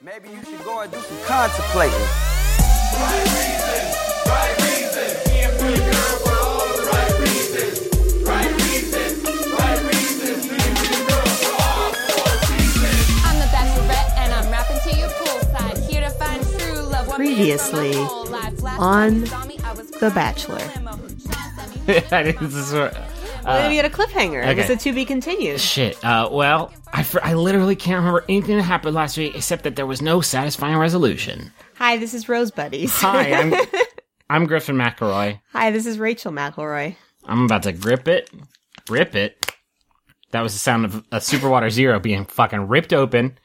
Maybe you should go and do some contemplating. I'm the Bachelorette, and I'm rapping to you poolside. Here to find true love. Previously for my whole life. Last on time you I was The Bachelor. this is what- Well, maybe at a cliffhanger. It was a to be continued. shit. Uh, well, I, fr- I literally can't remember anything that happened last week except that there was no satisfying resolution. Hi, this is Rose Buddies. Hi, I'm I'm Griffin McElroy. Hi, this is Rachel McElroy. I'm about to grip it, rip it. That was the sound of a Superwater Zero being fucking ripped open,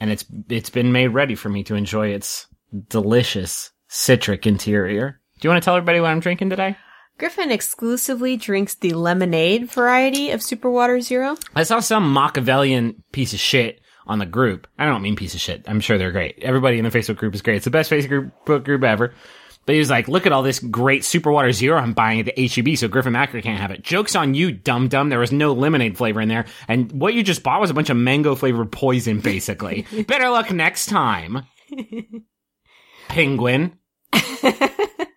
and it's it's been made ready for me to enjoy its delicious citric interior. Do you want to tell everybody what I'm drinking today? Griffin exclusively drinks the lemonade variety of Super Water Zero. I saw some Machiavellian piece of shit on the group. I don't mean piece of shit. I'm sure they're great. Everybody in the Facebook group is great. It's the best Facebook group, group ever. But he was like, look at all this great Super Water Zero I'm buying at the HEB, so Griffin Macker can't have it. Joke's on you, dum dum. There was no lemonade flavor in there. And what you just bought was a bunch of mango flavored poison, basically. Better luck next time. Penguin.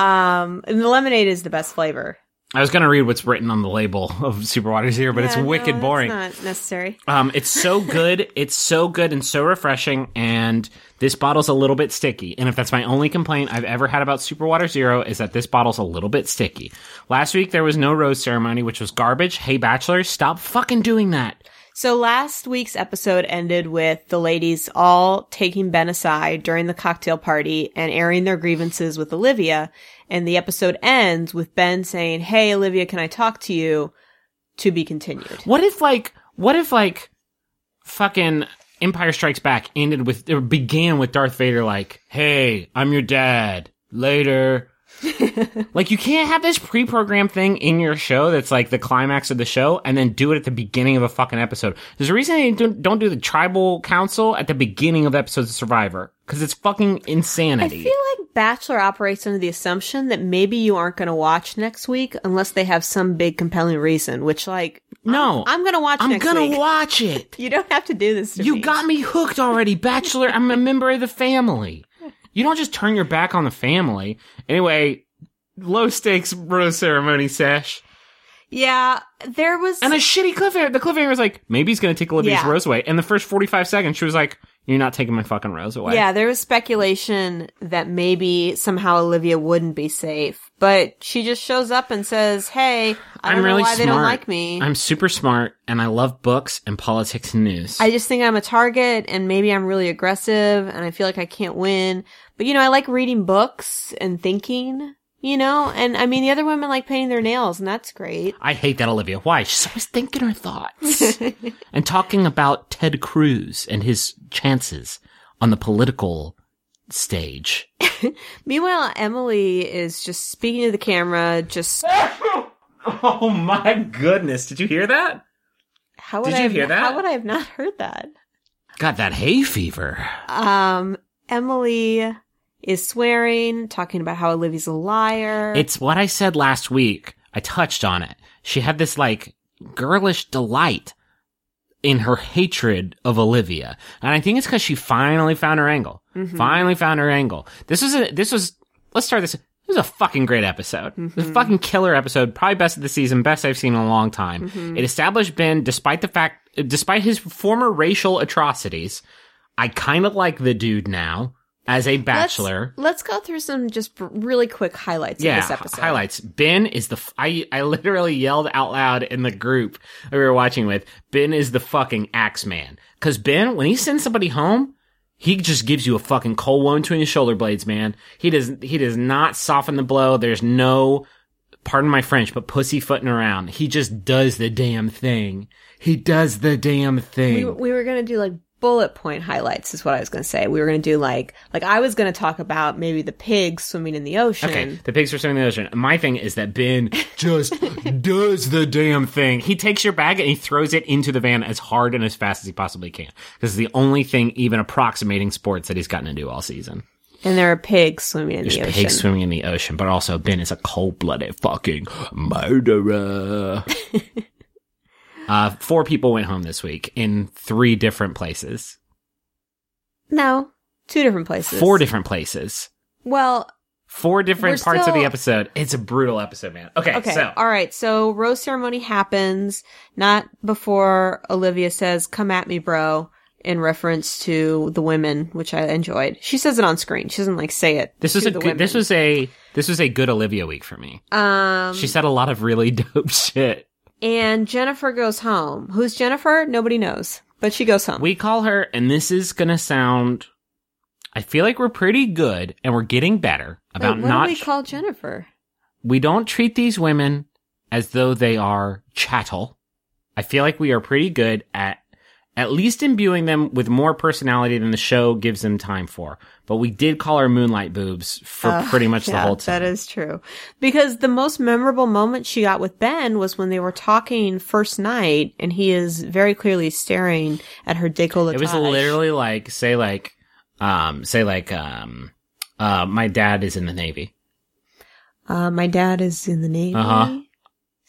Um, and the lemonade is the best flavor. I was going to read what's written on the label of Super Water Zero, but it's Yeah, no, wicked that's boring. Not necessary. Um, it's so good. it's so good and so refreshing. And this bottle's a little bit sticky. And if that's my only complaint I've ever had about Super Water Zero is that this bottle's a little bit sticky. Last week there was no rose ceremony, which was garbage. Hey, bachelors, stop fucking doing that. So last week's episode ended with the ladies all taking Ben aside during the cocktail party and airing their grievances with Olivia. And the episode ends with Ben saying, Hey, Olivia, can I talk to you? To be continued. What if like, what if like, fucking Empire Strikes Back ended with, or began with Darth Vader like, hey, I'm your dad. Later. like you can't have this pre-programmed thing in your show that's like the climax of the show and then do it at the beginning of a fucking episode. There's a reason they don't, don't do the tribal council at the beginning of episodes of Survivor because it's fucking insanity. I feel like Bachelor operates under the assumption that maybe you aren't going to watch next week unless they have some big compelling reason, which like, no, I'm going to watch I'm gonna watch it. you don't have to do this to You me. got me hooked already, Bachelor. I'm a member of the family. You don't just turn your back on the family. Anyway, low stakes rose ceremony sesh. Yeah, there was. And a shitty cliffhanger. The cliffhanger was like, maybe he's going to take Olivia's Yeah. rose away. And the first 45 seconds, she was like, you're not taking my fucking rose away. Yeah, there was speculation that maybe somehow Olivia wouldn't be safe, but she just shows up and says, "Hey, I don't I'm really know why smart. they don't like me. I'm super smart and I love books and politics and news. I just think I'm a target, and maybe I'm really aggressive, and I feel like I can't win. But you know, I like reading books and thinking. You know, and I mean, the other women like painting their nails, and that's great. I hate that Olivia. Why? She's always thinking her thoughts and talking about Ted Cruz and his chances on the political stage. Meanwhile, Emily is just speaking to the camera. Just Oh my goodness. Did you hear that? how would Did I you have, hear that? How would I have not heard that? Got that hay fever. Um, Emily is swearing, talking about how Olivia's a liar. It's what I said last week. I touched on it. She had this like girlish delight in her hatred of Olivia. And I think it's because she finally found her angle. Mm-hmm. Finally found her angle. This was a, this was, let's start this. This was a fucking great episode. It was a mm-hmm. fucking killer episode. Probably best of the season. Best I've seen in a long time. Mm-hmm. It established Ben, despite the fact, despite his former racial atrocities, I kind of like the dude now as a bachelor. Let's, let's go through some just really quick highlights Yeah, of this episode. highlights. Ben is the. F- I I literally yelled out loud in the group that we were watching with. Ben is the fucking axe man. Cause Ben, when he sends somebody home, he just gives you a fucking cold wound between his shoulder blades, man. He does. He does not soften the blow. There's no. Pardon my French, but pussyfooting around. He just does the damn thing. He does the damn thing. We, we were gonna do like bullet point highlights, is what I was gonna say. We were gonna do like like I was gonna talk about maybe the pigs swimming in the ocean. Okay, the pigs are swimming in the ocean. My thing is that Ben just does the damn thing. He takes your bag and he throws it into the van as hard and as fast as he possibly can. This is the only thing even approximating sports that he's gotten to do all season. And there are pigs swimming in There's the ocean. pigs swimming in the ocean, but also Ben is a cold-blooded fucking murderer. uh, four people went home this week in three different places. No, two different places. Four different places. Well, Four different parts of the episode. It's a brutal episode, man. Okay, okay. so All right. So rose ceremony happens not before Olivia says, "Come at me, bro," in reference to the women, which I enjoyed. She says it on screen. She doesn't like say it. this was to a good, this was a this was a good Olivia week for me. um. She said a lot of really dope shit. And Jennifer goes home. Who's Jennifer? Nobody knows, but she goes home. We call her, and this is gonna sound. I feel like we're pretty good, and we're getting better Wait, about what not. do we call Jennifer? we don't treat these women as though they are chattel. I feel like we are pretty good at at least imbuing them with more personality than the show gives them time for. But we did call her moonlight boobs for Uh, pretty much the whole time. That is true. Because the most memorable moment she got with Ben was when they were talking first night and he is very clearly staring at her décolletage. It was literally like say like um say like um uh my dad is in the navy. Uh, my dad is in the Navy. Uh-huh.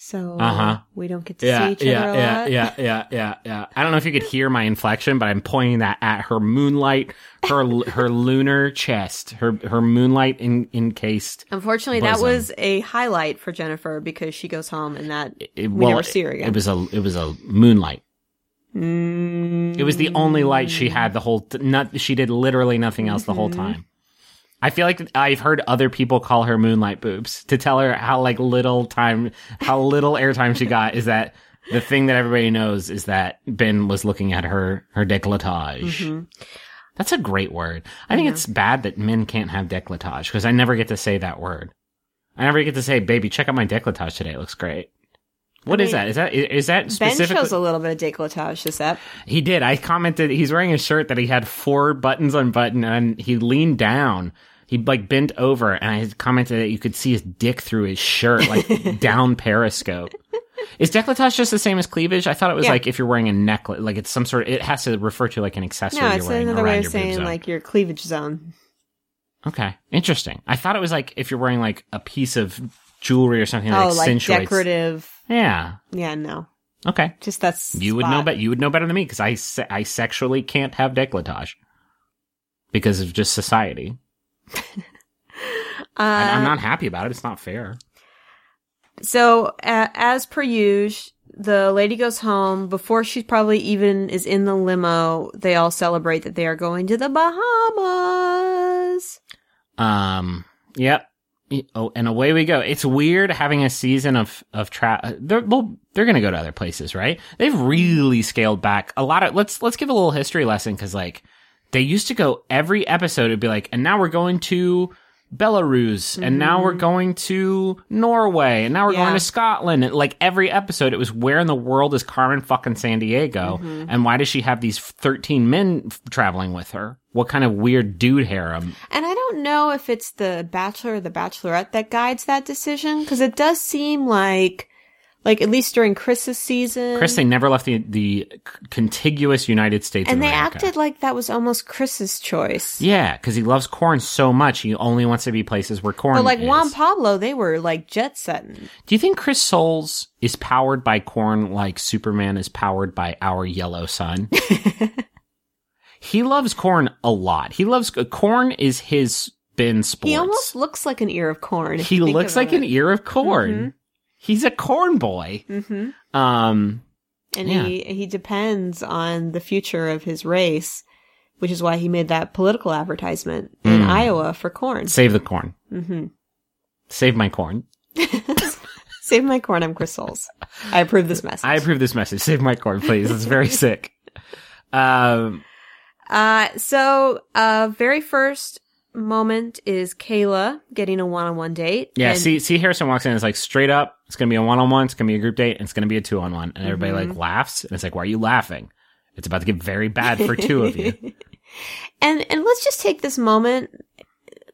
So Uh-huh. we don't get to Yeah, see each other yeah, a yeah, lot. yeah, yeah, yeah, yeah. I don't know if you could hear my inflection, but I'm pointing that at her moonlight, her her lunar chest, her her moonlight in, encased. Unfortunately, that was a highlight for Jennifer because she goes home and that It, we well, never see her again. It was a it was a moonlight. Mm, It was the only light she had the whole. T- not she did literally nothing else the whole Mm-hmm. time. I feel like I've heard other people call her moonlight boobs to tell her how like little time, how little airtime she got. Is that the thing that everybody knows is that Ben was looking at her her décolletage. Mm-hmm. That's a great word. I think it's bad that men can't have décolletage because I never get to say that word. I never get to say, "Baby, check out my décolletage today. It looks great." What is mean, that? Is that is that Ben specifically? shows a little bit of décolletage ep. He did. I commented he's wearing a shirt that he had four buttons unbuttoned and he leaned down. He like bent over and I commented that you could see his dick through his shirt, like down periscope. Is décolletage just the same as cleavage? I thought it was Yeah. like if you're wearing a necklace, like it's some sort of, it has to refer to like an accessory No, you're it's wearing another way of saying like your cleavage zone. okay, interesting. I thought it was like if you're wearing like a piece of jewelry or something that oh, like accentuates. decorative. Yeah. Yeah, no. Okay. Just that's You would know, but you would know better than me because I se- I sexually can't have décolletage because of just society. I- I'm Uh, not happy about it. It's not fair. So, uh, as per usual, the lady goes home before she probably even is in the limo. They all celebrate that they are going to the Bahamas. Um. Yep. Oh, and away we go. It's weird having a season of of tra- They're well, they're gonna go to other places, right? They've really scaled back a lot of. Let's let's give a little history lesson because like they used to go every episode. It'd be like, and now we're going to Belarus, and now mm-hmm. we're going to Norway, and now we're Yeah. going to Scotland. And like every episode, it was where in the world is Carmen fucking San Diego, mm-hmm. and why does she have these thirteen men f- traveling with her? What kind of weird dude harem? And I don't know if it's the Bachelor or the Bachelorette that guides that decision because it does seem like, like at least during Chris's season, Chris, they never left the the contiguous United States. and they America. acted like that was almost Chris's choice. Yeah, because he loves corn so much, he only wants to be places where corn. But like is. Juan Pablo, they were like jet setting. Do you think Chris Soules is powered by corn like Superman is powered by our yellow sun? he loves corn a lot. He loves corn is his bin sports. He almost looks like an ear of corn. he looks like about an ear of corn. Mm-hmm. He's a corn boy. Mhm. Um, and Yeah. he he depends on the future of his race, which is why he made that political advertisement in Mm. Iowa for corn. save the corn. hmm Save my corn. Save my corn, I'm Chris Soules. I approve this message. I approve this message. Save my corn, please. It's very sick. Um, Uh, so, uh, very first moment is Caila getting a one-on-one date. yeah. And- see, see, Harrison walks in. and It's like straight up. It's gonna be a one-on-one. It's gonna be a group date. And it's gonna be a two-on-one. And everybody Mm-hmm. like laughs. And it's like, why are you laughing? It's about to get very bad for two of you. and and let's just take this moment.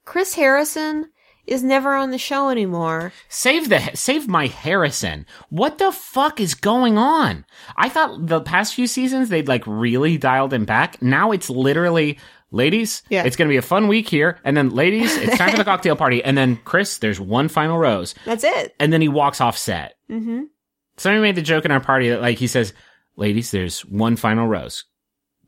Chris Harrison is never on the show anymore. Save the save my Harrison. What the fuck is going on? I thought the past few seasons they'd like really dialed him back. Now it's literally ladies, Yeah. it's going to be a fun week here and then ladies, it's time for the cocktail party and then Chris, there's one final rose. That's it. And then he walks off set. Mm-hmm. Somebody made the joke in our party that like he says, "Ladies, there's one final rose.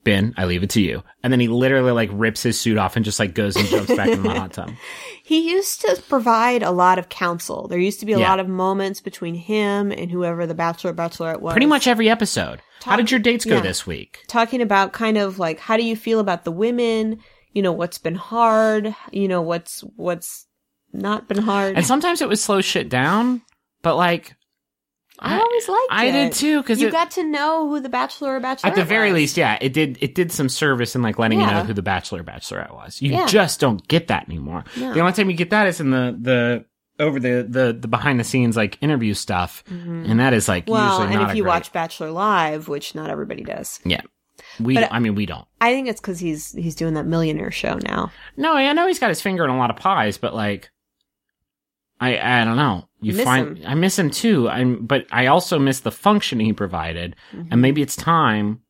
Ben, I leave it to you. And then he literally like rips his suit off and just like goes and jumps back in the hot tub. He used to provide a lot of counsel. There used to be a Yeah. lot of moments between him and whoever the bachelor or bachelorette was. Pretty much every episode. How did your dates go yeah. this week? talking about kind of like how do you feel about the women? You know, what's been hard, you know, what's what's not been hard. And sometimes it would slow shit down, but like I always liked I it. I did too, 'cause you it- got to know who the bachelor or bachelorette was. at the very was. least, yeah, it did it did some service in like letting you know who the bachelor or bachelorette was. You Yeah. just don't get that anymore. No. The only time you get that is in the the over the the, the behind the scenes like interview stuff, and that is like Mm-hmm. Well, usually and if you great- watch Bachelor Live, which not everybody does, yeah. We, But- I mean, we don't. I think it's because he's he's doing that millionaire show now. No, I know he's got his finger in a lot of pies, but like, I I don't know. You Miss find him. I miss him too. I'm, but I also miss the function he provided, Mm-hmm. and maybe it's time.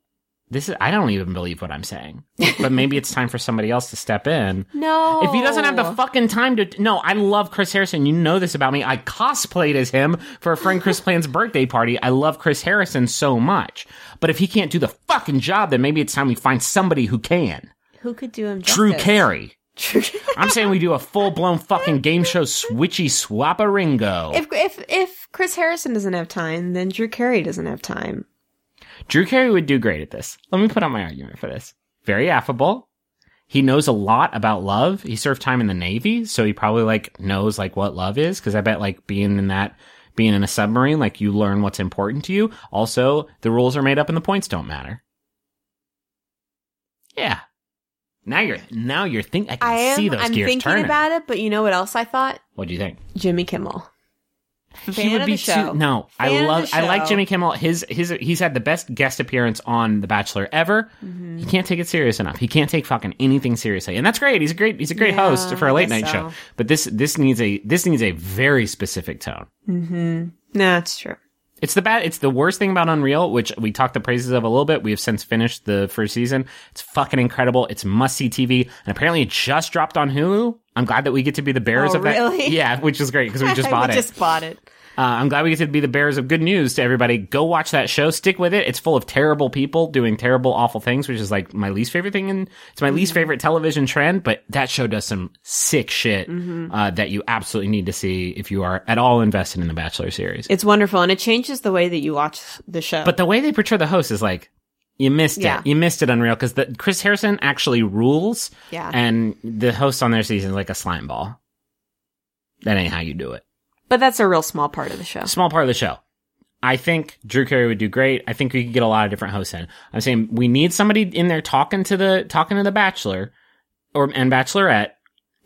This is I don't even believe what I'm saying, but maybe it's time for somebody else to step in. No, If he doesn't have the fucking time to, no, I love Chris Harrison. You know this about me. I cosplayed as him for a friend Chris Plan's birthday party. I love Chris Harrison so much. But if he can't do the fucking job, then maybe it's time we find somebody who can. who could do him? Drew? Carey. I'm saying we do a full blown fucking game show switchy swapparingo. if if if Chris Harrison doesn't have time, then Drew Carey doesn't have time. Drew Carey would do great at this. Let me put out my argument for this. Very affable. He knows a lot about love. He served time in the Navy, so he probably like knows like what love is. Cause I bet like being in that, being in a submarine, like you learn what's important to you. Also, the rules are made up and the points don't matter. Yeah. Now you're, now you're thinking, I can I am. see those I'm gears thinking turning. about it, but you know what else I thought? what do you think? Jimmy Kimmel. he Fan would of be the show. too. No, I Fan of love. I like. Jimmy Kimmel. His his he's had the best guest appearance on The Bachelor ever. Mm-hmm. He can't take it serious enough. He can't take fucking anything seriously, and that's great. He's a great he's a great Yeah, host for a late night show. But this this needs a this needs a very specific tone. No, that's true. It's the bad. It's the worst thing about Unreal, which we talked the praises of a little bit. We have since finished the first season. It's fucking incredible. It's must see TV, and apparently it just dropped on Hulu. I'm glad that we get to be the bearers Oh, of that. really? Yeah, which is great because we just bought we it. just bought it. Uh, I'm glad we get to be the bearers of good news to everybody. Go watch that show. Stick with it. It's full of terrible people doing terrible, awful things, which is like my least favorite thing. And it's my least favorite television trend. But that show does some sick shit uh, that you absolutely need to see if you are at all invested in the Bachelor series. It's wonderful, and it changes the way that you watch the show. but the way they portray the host is like. You missed Yeah. it. You missed it, Unreal, because Chris Harrison actually rules. Yeah. And the host on their season is like a slime ball. That ain't how you do it. But that's a real small part of the show. small part of the show. I think Drew Carey would do great. I think we could get a lot of different hosts in. I'm saying we need somebody in there talking to the talking to the Bachelor or and Bachelorette.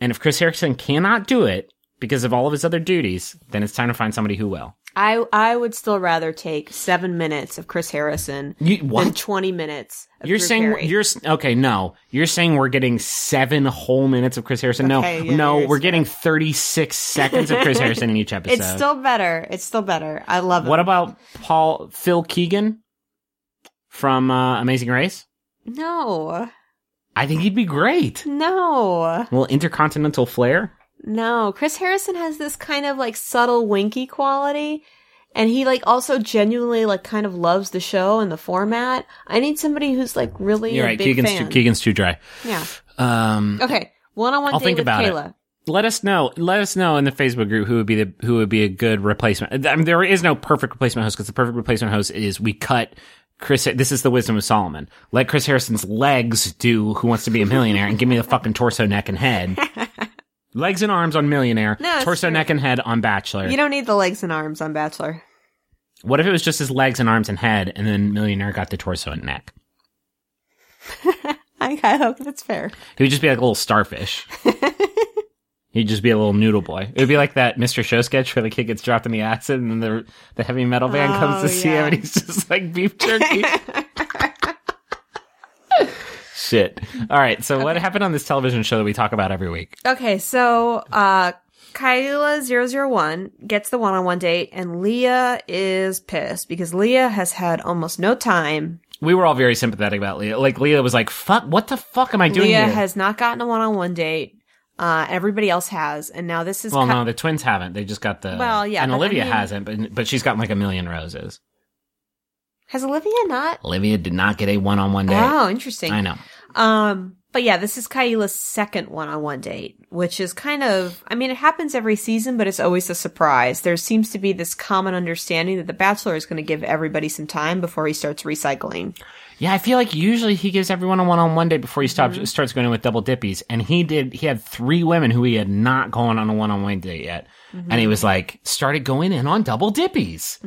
And if Chris Harrison cannot do it because of all of his other duties, then it's time to find somebody who will. I I would still rather take seven minutes of Chris Harrison You than twenty minutes. Of You're Drew saying Carey. you're okay? No, you're saying we're getting seven whole minutes of Chris Harrison. Okay, no, yeah, no, we're getting 36 seconds of Chris Harrison in each episode. It's still better. It's still better. I love it. what about Paul Phil Keoghan from uh, Amazing Race? no, I think he'd be great. no, A little intercontinental flair. No? Chris Harrison has this kind of like subtle winky quality. And he like also genuinely like kind of loves the show and the format. I need somebody who's like really You're right. Keoghan's fan. too, Keoghan's too dry. Yeah. Um, Okay. One on one I'll date think with about it. Let us know. Let us know in the Facebook group who would be the who would be a good replacement. I mean, there is no perfect replacement host because the perfect replacement host is we cut Chris. This is the wisdom of Solomon. Let Chris Harrison's legs do Who Wants to Be a Millionaire and give me the fucking torso, neck, and head. legs and arms on Millionaire. No, torso, true. neck, and head on Bachelor. You don't need the legs and arms on Bachelor. what if it was just his legs and arms and head, and then Millionaire got the torso and neck? I, I hope that's fair. He would just be like a little starfish. He'd just be a little noodle boy. It would be like that Mr. Show sketch where the kid gets dropped in the acid and then the the heavy metal band oh, comes to Oh, see him and he's just like beef jerky. Shit. All right. So what happened on this television show that we talk about every week? Okay, so uh Kyla001 gets the one-on-one date and Leah is pissed because Leah has had almost no time. We were all very sympathetic about Leah. Like Leah was like, "Fuck, what the fuck am I doing here? Leah here?" has not gotten a one-on-one date. Uh everybody else has and now this is well, Ky- no, the twins haven't. They just got the. Well, yeah, and but I Olivia mean- hasn't, but but she's got like a million roses. Has Olivia not? Olivia did not get a one-on-one date. Oh, interesting. I know. Um, but yeah, this is Caila's second one-on-one date, which is kind of, I mean, it happens every season, but it's always a surprise. There seems to be this common understanding that the Bachelor is going to give everybody some time before he starts recycling. Yeah, I feel like usually he gives everyone a one-on-one date before he stops Mm-hmm. starts going in with double dippies, and he did. He had three women who he had not gone on a one-on-one date yet, Mm-hmm. and he was like started going in on double dippies.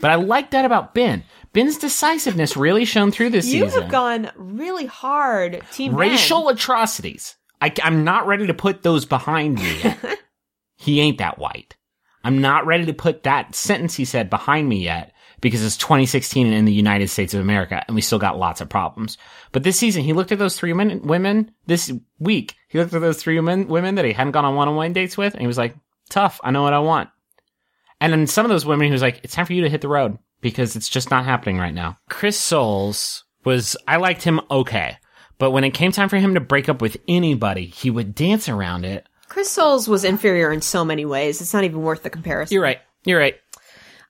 But I like that about Ben. Ben's decisiveness really shone through this You season. You have gone really hard, Team Ben. Racial atrocities. I, I'm not ready to put those behind me yet. he ain't that white. I'm not ready to put that sentence he said behind me yet because it's 2016 in the United States of America and we still got lots of problems. But this season, he looked at those three women, women this week. He looked at those three women, women that he hadn't gone on one-on-one dates with and he was like, tough. I know what I want. And then some of those women, who's like, it's time for you to hit the road because it's just not happening right now. Chris Soules was, I liked him okay. But when it came time for him to break up with anybody, he would dance around it. Chris Soules was inferior in so many ways. It's not even worth the comparison. You're right. You're right.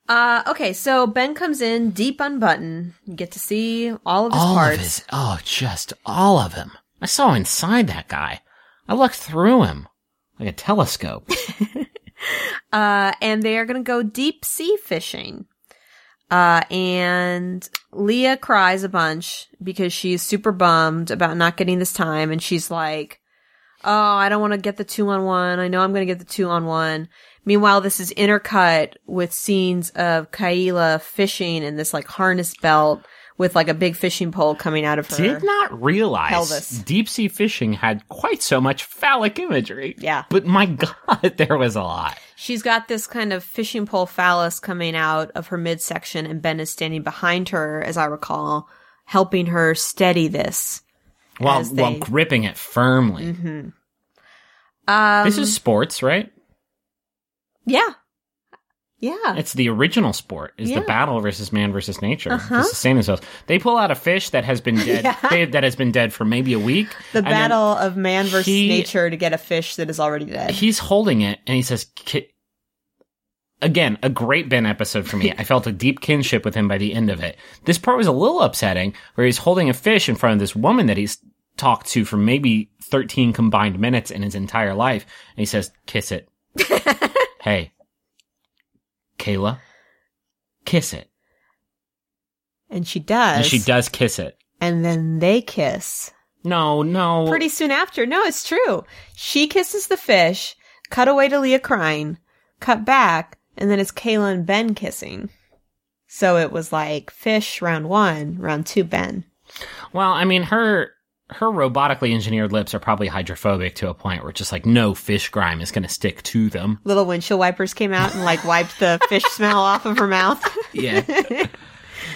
Uh, okay, so Ben comes in deep unbuttoned. You get to see all of his all parts. of his, oh, just all of him. I saw inside that guy. I looked through him like a telescope. Uh, and they are going to go deep sea fishing. Uh, and Leah cries a bunch because she's super bummed about not getting this time. And she's like, Oh, I don't want to get the two on one. I know I'm going to get the two on one. Meanwhile, this is intercut with scenes of Caila fishing in this like harness belt with like a big fishing pole coming out of her. Did not realize Pelvis. deep sea fishing had quite so much phallic imagery. Yeah. But my God, there was a lot. She's got this kind of fishing pole phallus coming out of her midsection, and Ben is standing behind her, as I recall, helping her steady this. While, As while gripping it firmly. Um, This is sports, right? yeah, yeah. It's the original sport. Is Yeah. the battle versus man versus nature. Uh-huh. To sustain themselves. They pull out a fish that has been dead. Yeah. they- that has been dead for maybe a week. the battle of man versus he- nature to get a fish that is already dead. He's holding it, and he says, "Again, a great Ben episode for me. I felt a deep kinship with him by the end of it. This part was a little upsetting, where he's holding a fish in front of this woman that he's talked to for maybe thirteen combined minutes in his entire life, and he says, "Kiss it." hey, Caila, kiss it. and she does. And she does kiss it. And then they kiss. No, no. Pretty soon after. No, it's true. She kisses the fish, cut away to Leah crying, cut back, and then it's Caila and Ben kissing. So it was like fish round one, round two, Ben. Well, I mean, her her robotically engineered lips are probably hydrophobic to a point where just like no fish grime is going to stick to them. Little windshield wipers came out and like wiped the fish smell off of her mouth. Yeah.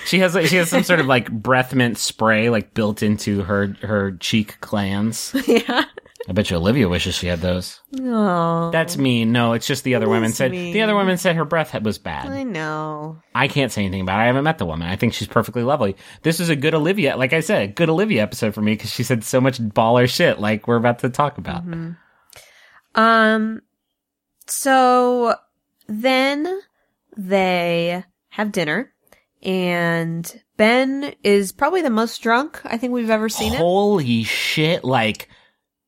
she has she has some sort of like breath mint spray like built into her her cheek glands. yeah. I bet you Olivia wishes she had those. Oh, That's mean. No, it's just the other women said mean. the other women said her breath was bad. I know. I can't say anything about it. I haven't met the woman. I think she's perfectly lovely. This is a good Olivia, like I said, a good Olivia episode for me because she said so much baller shit like we're about to talk about. Um, so then they have dinner and Ben is probably the most drunk I think we've ever seen him. Holy shit! Like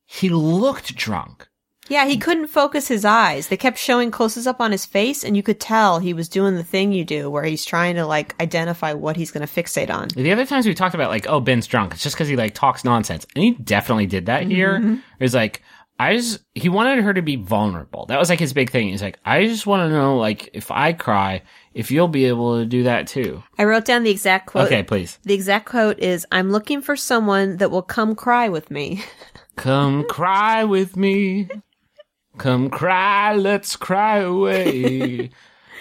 he looked drunk. Yeah, he couldn't focus his eyes. They kept showing closes up on his face and you could tell he was doing the thing you do where he's trying to like identify what he's going to fixate on. The other times we talked about like, oh, Ben's drunk. It's just because he like talks nonsense, and he definitely did that here. Mm-hmm. It was like I just he wanted her to be vulnerable. That was like his big thing. He's like, I just want to know like if I cry, if you'll be able to do that too. I wrote down the exact quote. Okay, please. The exact quote is I'm looking for someone that will come cry with me. Come cry with me. Come cry, let's cry away.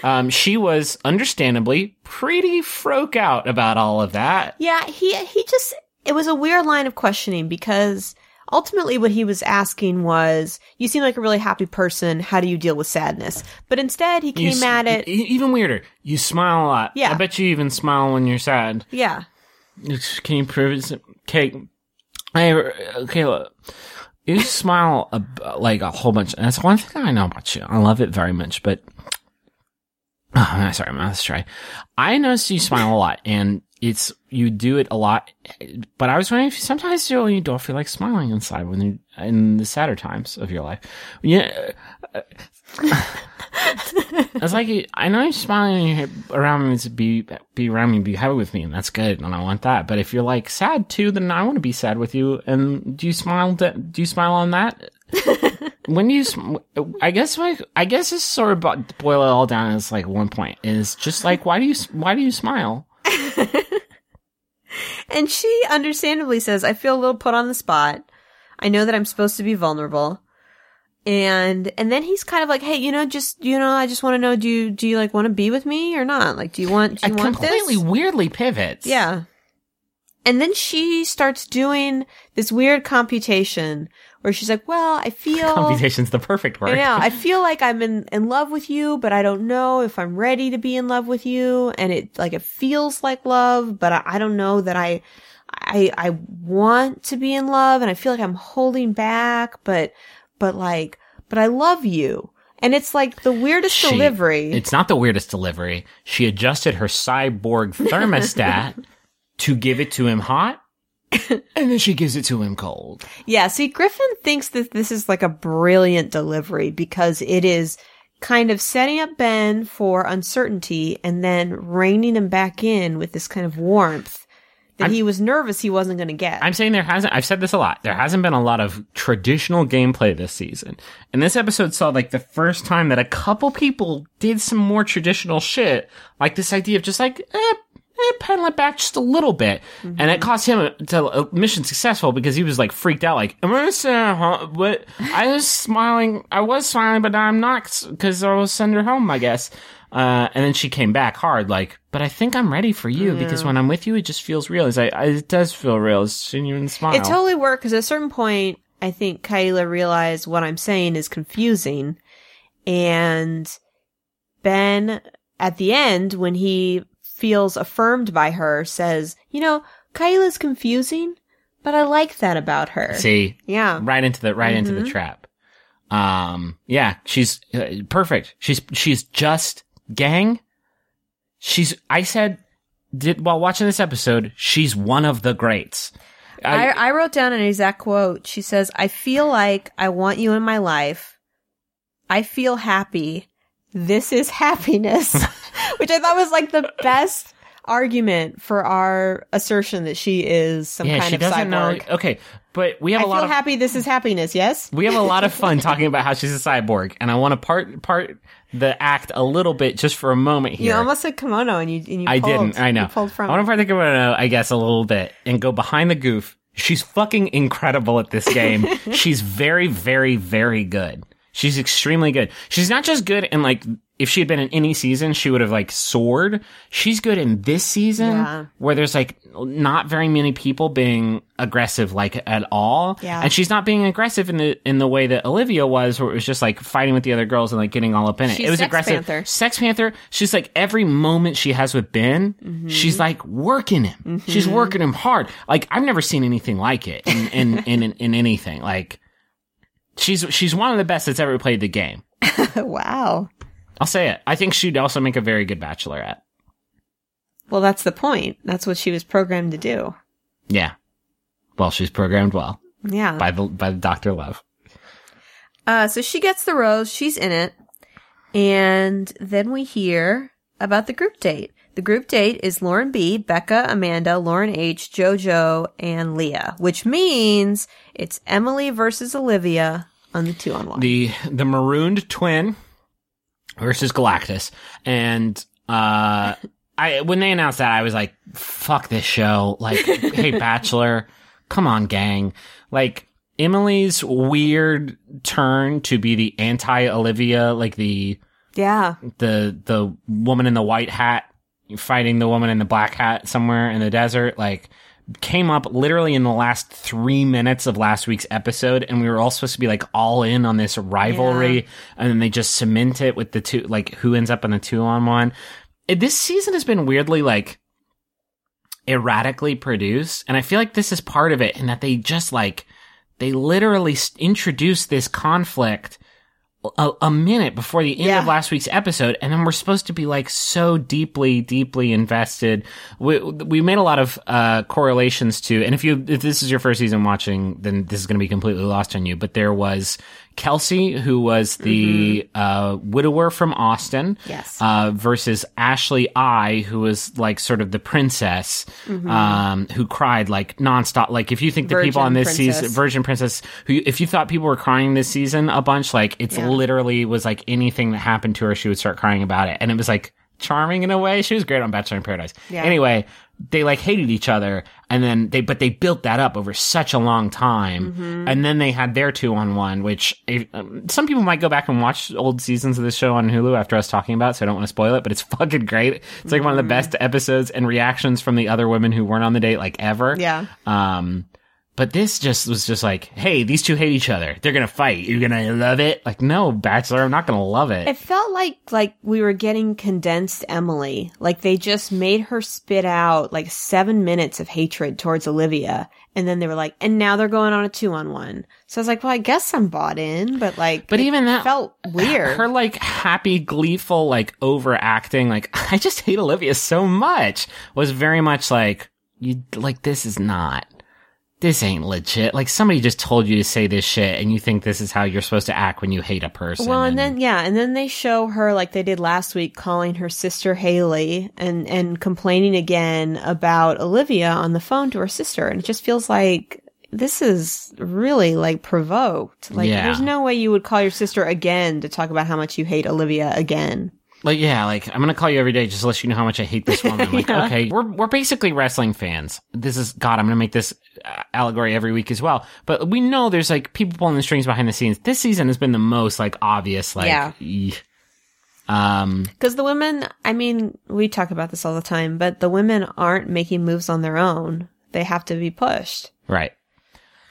um, she was understandably pretty froke out about all of that. Yeah, he he just it was a weird line of questioning because ultimately what he was asking was you seem like a really happy person, how do you deal with sadness? But instead he came s- at it even weirder. You smile a lot. Yeah. I bet you even smile when you're sad. yeah. Can you prove it? Okay. Hey, uh, okay. look. You smile a, like a whole bunch. That's one thing I know about you. I love it very much, but oh, sorry, let's try. I notice you smile a lot, and it's you do it a lot. But I was wondering if sometimes you, you don't feel like smiling inside when you in the sadder times of your life. Yeah. Uh, uh, It's like I know you're smiling around me to be be around me, be happy with me, and that's good, and I want that. But if you're like sad too, then I want to be sad with you. And do you smile? Do you smile on that? when you, sm- I guess like I guess it's sort of bo- boil it all down as like one point is just like why do you why do you smile? And she understandably says, I feel a little put on the spot. I know that I'm supposed to be vulnerable. And, and then he's kind of like, hey, you know, just, you know, I just want to know, do you, do you like want to be with me or not? Like, do you want, do you want completely this? weirdly pivots. Yeah. And then she starts doing this weird computation where she's like, well, I feel. computation's the perfect word. Yeah. I feel like I'm in, in love with you, but I don't know if I'm ready to be in love with you. And it, like, it feels like love, but I, I don't know that I, I, I want to be in love and I feel like I'm holding back, but, but like, but I love you. And it's like the weirdest She- delivery. It's not the weirdest delivery. She adjusted her cyborg thermostat to give it to him hot, and then she gives it to him cold. Yeah, see, Griffin thinks that this is like a brilliant delivery because it is kind of setting up Ben for uncertainty and then reining him back in with this kind of warmth that I'm- he was nervous he wasn't going to get. I'm saying there hasn't, I've said this a lot, there hasn't been a lot of traditional gameplay this season. And this episode saw like the first time that a couple people did some more traditional shit, like this idea of just like, eh, eh, pedal it back just a little bit. And it cost him to uh, mission successful because he was like freaked out, like, am I send home? But I was smiling, I was smiling, but I'm not because I will send her home, I guess. Uh, and then she came back hard, like, but I think I'm ready for you because when I'm with you, it just feels real. It's like, it does feel real. It's genuine smile. it totally worked because at a certain point, I think Kyla realized what I'm saying is confusing. And Ben, at the end, when he feels affirmed by her, says, you know, Kyla's confusing, but I like that about her. See, Yeah. right into the right into the trap. Um, yeah, she's uh, perfect. She's she's just gang. She's. I said, did while watching this episode, she's one of the greats. I, I wrote down an exact quote. She says, I feel like I want you in my life. I feel happy. This is happiness. Which I thought was like the best argument for our assertion that she is some yeah, kind she of doesn't cyborg. know. Okay, but we have I a lot feel of happy. This is happiness. Yes. we have a lot of fun talking about how she's a cyborg, and I want to part part the act a little bit just for a moment here. You almost said kimono and you, and you I pulled, didn't. I know. Pulled from I want to part the kimono, I guess, a little bit and go behind the goof. She's fucking incredible at this game. She's very, very, very good. She's extremely good. She's not just good in like if she had been in any season, she would have like soared. She's good in this season Yeah. where there's like not very many people being aggressive like at all. Yeah. And she's not being aggressive in the in the way that Olivia was, where it was just like fighting with the other girls and like getting all up in it. She's it was Sex aggressive. Panther. Sex Panther, she's like every moment she has with Ben, Mm-hmm. she's like working him. She's working him hard. Like I've never seen anything like it in in, in, in, in anything. Like she's she's one of the best that's ever played the game. wow. I'll say it. I think she'd also make a very good bachelorette. Well, that's the point. That's what she was programmed to do. Yeah. Well, she's programmed well Yeah. by the by the Doctor Love. Uh, so she gets the rose, she's in it, and then we hear about the group date. The group date is Lauren B, Becca, Amanda, Lauren H, JoJo, and Leah, which means it's Emily versus Olivia on the two on one. the the marooned twin versus Galactus, and uh, I when they announced that, I was like, "Fuck this show!" Like, hey, Bachelor, come on, gang! Like Emily's weird turn to be the anti Olivia, like the yeah. the the woman in the white hat fighting the woman in the black hat somewhere in the desert like came up literally in the last three minutes of last week's episode and we were all supposed to be like all in on this rivalry Yeah. and then they just cement it with the two like who ends up in the two on one this season has been weirdly like erratically produced and i feel like this is part of it in that they just like they literally introduce this conflict a, a minute before the end Yeah. of last week's episode, and then we're supposed to be like so deeply, deeply invested. We we made a lot of uh, correlations to, and if you if this is your first season watching, then this is going to be completely lost on you. But there was Kelsey, who was the uh, widower from Austin, Mm-hmm. Yes. uh, versus Ashley I, who was like sort of the princess, um, who cried like nonstop. Like if you think the people Mm-hmm. On this princess. season, Virgin Princess, who if you thought people were crying this season a bunch, like it's Yeah. literally was like anything that happened to her, she would start crying about it, and it was like charming in a way. She was great on Bachelor in Paradise. Yeah. Anyway, they like hated each other, and then they but they built that up over such a long time, Mm-hmm. and then they had their two on one, which um, some people might go back and watch old seasons of this show on Hulu after us talking about, it, so I don't want to spoil it, but it's fucking great. It's like one of the Mm-hmm. best episodes and reactions from the other women who weren't on the date like ever. Yeah. Um, but this just was just like, hey, these two hate each other. They're gonna fight. You're gonna love it. Like, no, Bachelor, I'm not gonna love it. It felt like like we were getting condensed Emily. Like they just made her spit out like seven minutes of hatred towards Olivia, and then they were like, and now they're going on a two on one. So I was like, well, I guess I'm bought in, but like, But it even that felt weird. Her like happy, gleeful, like overacting, like I just hate Olivia so much was very much like you like this is not this ain't legit. Like somebody just told you to say this shit and you think this is how you're supposed to act when you hate a person. Well, and then yeah, and then they show her like they did last week, calling her sister Haley and and complaining again about Olivia on the phone to her sister, and it just feels like this is really like provoked. Like, Yeah. there's no way you would call your sister again to talk about how much you hate Olivia again. Like yeah, like I'm gonna call you every day just to let you know how much I hate this woman. Like Yeah. okay, we're we're basically wrestling fans. This is God. I'm gonna make this uh, allegory every week as well. But we know there's like people pulling the strings behind the scenes. This season has been the most like obvious. Like Yeah. um, Because the women, I mean, we talk about this all the time, but the women aren't making moves on their own. They have to be pushed. right.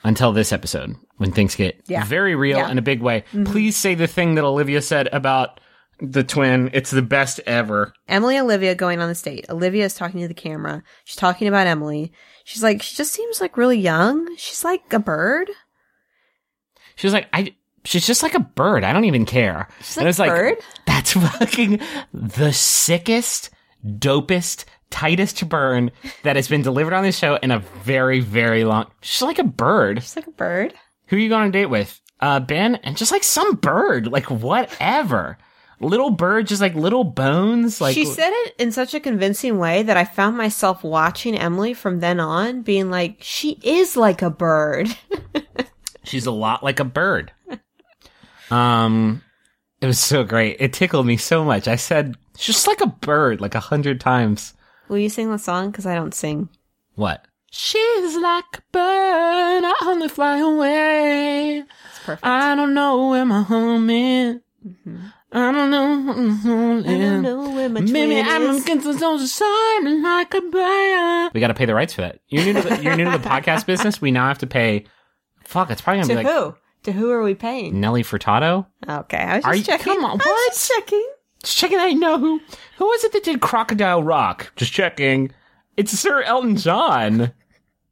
Until this episode, when things get Yeah. very real Yeah. in a big way. Please say the thing that Olivia said about the twin. It's the best ever. Emily and Olivia going on the date. Olivia is talking to the camera. She's talking about Emily. She's like, she just seems like really young. She's like a bird. She was like, I. She's just like a bird. I don't even care. She's And like it's like, bird? That's fucking the sickest, dopest, tightest burn that has been delivered on this show in a very, very long. She's like a bird. She's like a bird. Who are you going on a date with? Uh, Ben, and just like some bird, like whatever. Little bird, just like little bones. Like she said it in such a convincing way that I found myself watching Emily from then on being like, she is like a bird. she's a lot like a bird. Um, it was so great. It tickled me so much. I said, she's just like a bird, like a hundred times. Will you sing the song? Because I don't sing. What? She's like a bird, I only fly away. It's perfect. I don't know where my home is. I don't know where my home Mm-hmm. I don't know where my Maybe twin I'm is. against the social sign like a bird. We got to pay the rights for that. You're new to the, you're new to the podcast business. We now have to pay. Fuck, it's probably gonna To be like who? To who are we paying? Nelly Furtado. Okay, I was just Are you- checking. come on, I was what? just checking. Just checking. I know who. Who was it that did Crocodile Rock? Just checking. It's Sir Elton John.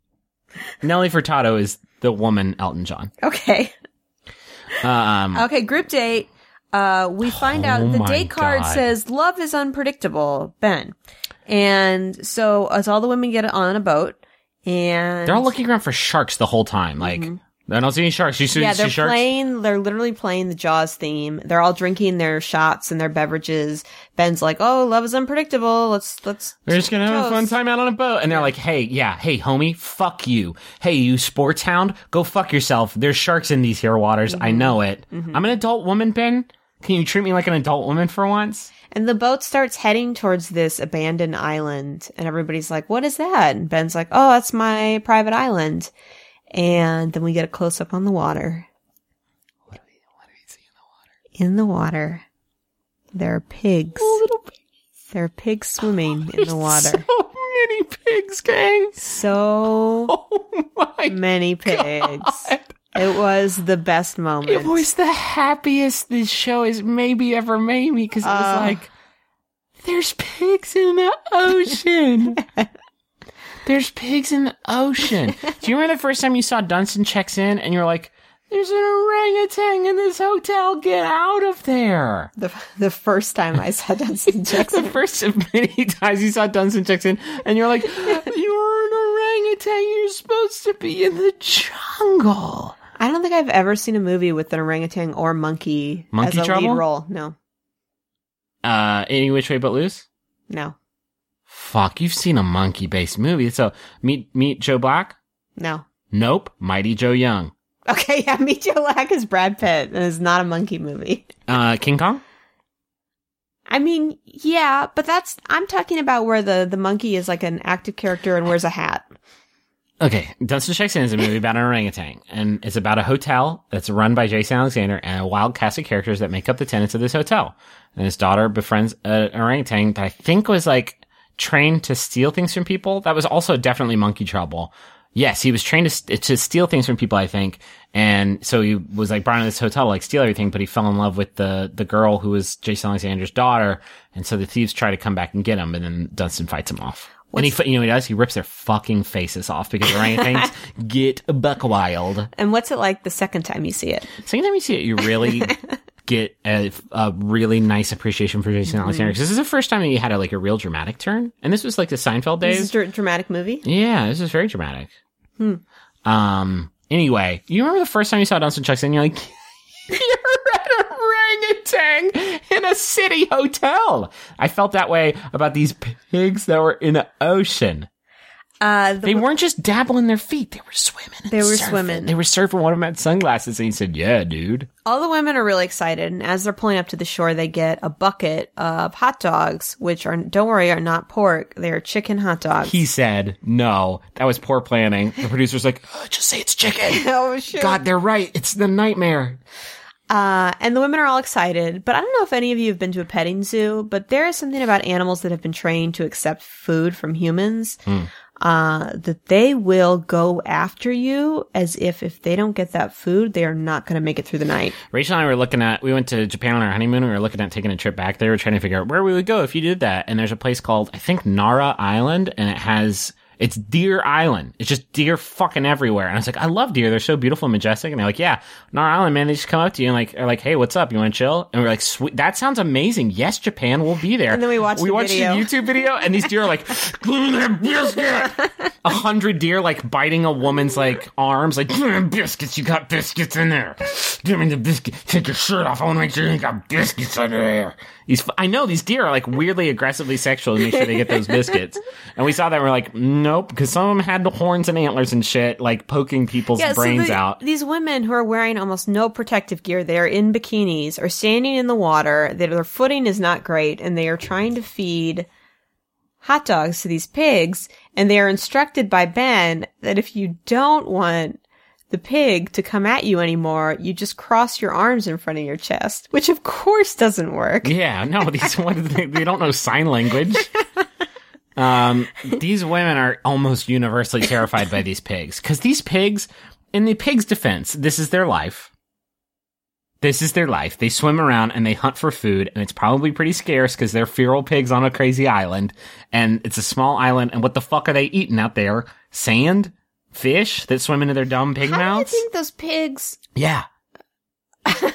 Nelly Furtado is the woman Elton John. Okay. Um, Okay, group date. Uh, we find Oh out the date card God. says love is unpredictable, Ben. And so as all the women get on a boat and they're all looking around for sharks the whole time. Like, I don't see any sharks. You see, Mm-hmm. yeah, they're sharks? playing. They're literally playing the Jaws theme. They're all drinking their shots and their beverages. Ben's like, "Oh, love is unpredictable. Let's let's." We're just gonna have a fun time out on a boat. And they're like, hey, yeah, hey, homie, fuck you. Hey, you sports hound, go fuck yourself. There's sharks in these here waters. Mm-hmm. I know it. I'm an adult woman, Ben. Can you treat me like an adult woman for once? And the boat starts heading towards this abandoned island, and everybody's like, "What is that?" And Ben's like, "Oh, that's my private island." And then we get a close up on the water. What do we, what do we see in the water? In the water, there are pigs. Oh, little pigs. There are pigs swimming oh, in the water. So many pigs, gang. So Oh my many pigs. It was the best moment. It was the happiest this show has maybe ever made me because it was Uh. like, there's pigs in the ocean. there's pigs in the ocean. Do you remember the first time you saw Dunston checks in and you're like, There's an orangutan in this hotel. Get out of there. The, the first time I saw Dunston Jackson. The first of many times you saw Dunston Jackson, and you're like, you're an orangutan. You're supposed to be in the jungle. I don't think I've ever seen a movie with an orangutan or monkey, Monkey as a Trouble? lead role. No, Uh, any which way but loose. no, Fuck, you've seen a monkey-based movie. So meet meet Joe Black. no. Nope, Mighty Joe Young. Okay, yeah, Meet Joe Black is Brad Pitt, and it's not a monkey movie. Uh, King Kong. I mean, yeah, but that's I'm talking about where the the monkey is like an active character and wears a hat. Okay, Dunston In is a movie about an orangutan, and it's about a hotel that's run by Jason Alexander and a wild cast of characters that make up the tenants of this hotel. And his daughter befriends an orangutan that I think was like trained to steal things from people. That was also definitely monkey trouble. Yes, he was trained to, to steal things from people, I think. And so he was like brought into this hotel, like steal everything, but he fell in love with the, the girl who was Jason Alexander's daughter. And so the thieves try to come back and get him, and then Dunston fights him off. And he, you know he does? He rips their fucking faces off because orangutans get buck wild. And what's it like the second time you see it? Second time you see it, you really get a, a really nice appreciation for Jason Mm-hmm. Alexander. 'Cause this is the first time that he had a, like a real dramatic turn. And this was like the Seinfeld days. This is a dramatic movie. Yeah, this is very dramatic. Hmm. Um. Anyway, you remember the first time you saw Dunston Checks and you're like, you're orangutan in a city hotel. I felt that way about these pigs that were in the ocean. Uh, the, They weren't just dabbling their feet; they were swimming. They were surfing. swimming. They were surfing. One of them had sunglasses, and he said, "Yeah, dude." all the women are really excited, and as they're pulling up to the shore, they get a bucket of hot dogs, which are don't worry, are not pork. They are chicken hot dogs. He said, "No, that was poor planning." The producer's like, "Oh, "Just say it's chicken." oh shit! God, they're right. It's the nightmare. Uh, and the women are all excited, but I don't know if any of you have been to a petting zoo, but there is something about animals that have been trained to accept food from humans. Uh, that they will go after you as if if they don't get that food, they are not going to make it through the night. Rachel and I were looking at, we went to Japan on our honeymoon. We were looking at taking a trip back there. We were trying to figure out where we would go if you did that. And there's a place called, I think, Nara Island, and it has, it's Deer Island. It's just deer fucking everywhere. And I was like, I love deer. They're so beautiful and majestic. And they're like, yeah, Nara Island, man. They just come up to you and like, are like, hey, what's up? You want to chill? And we're like, sweet. That sounds amazing. Yes, Japan, we'll be there. And then we watched we the watched video. the YouTube video, and these deer are like, give me that biscuit. A hundred deer like biting a woman's like arms, like, give me the biscuits. You got biscuits in there. Give me the biscuit. Take your shirt off. I want to make sure you got biscuits under there. These, I know these deer are like weirdly aggressively sexual to make sure they get those biscuits. And we saw that and we're like, nope, because some of them had the horns and antlers and shit, like poking people's brains the- out. These women who are wearing almost no protective gear, they are in bikinis, are standing in the water, their footing is not great, and they are trying to feed hot dogs to these pigs, and they are instructed by Ben that if you don't want the pig to come at you anymore, you just cross your arms in front of your chest, which of course doesn't work. Yeah, no, these they, they don't know sign language. Um, these women are almost universally terrified by these pigs because these pigs, in the pig's defense, this is their life. This is their life. They swim around and they hunt for food, and it's probably pretty scarce because they're feral pigs on a crazy island, and it's a small island. And what the fuck are they eating out there? Sand, fish that swim into their dumb pig How do you think those pigs Yeah.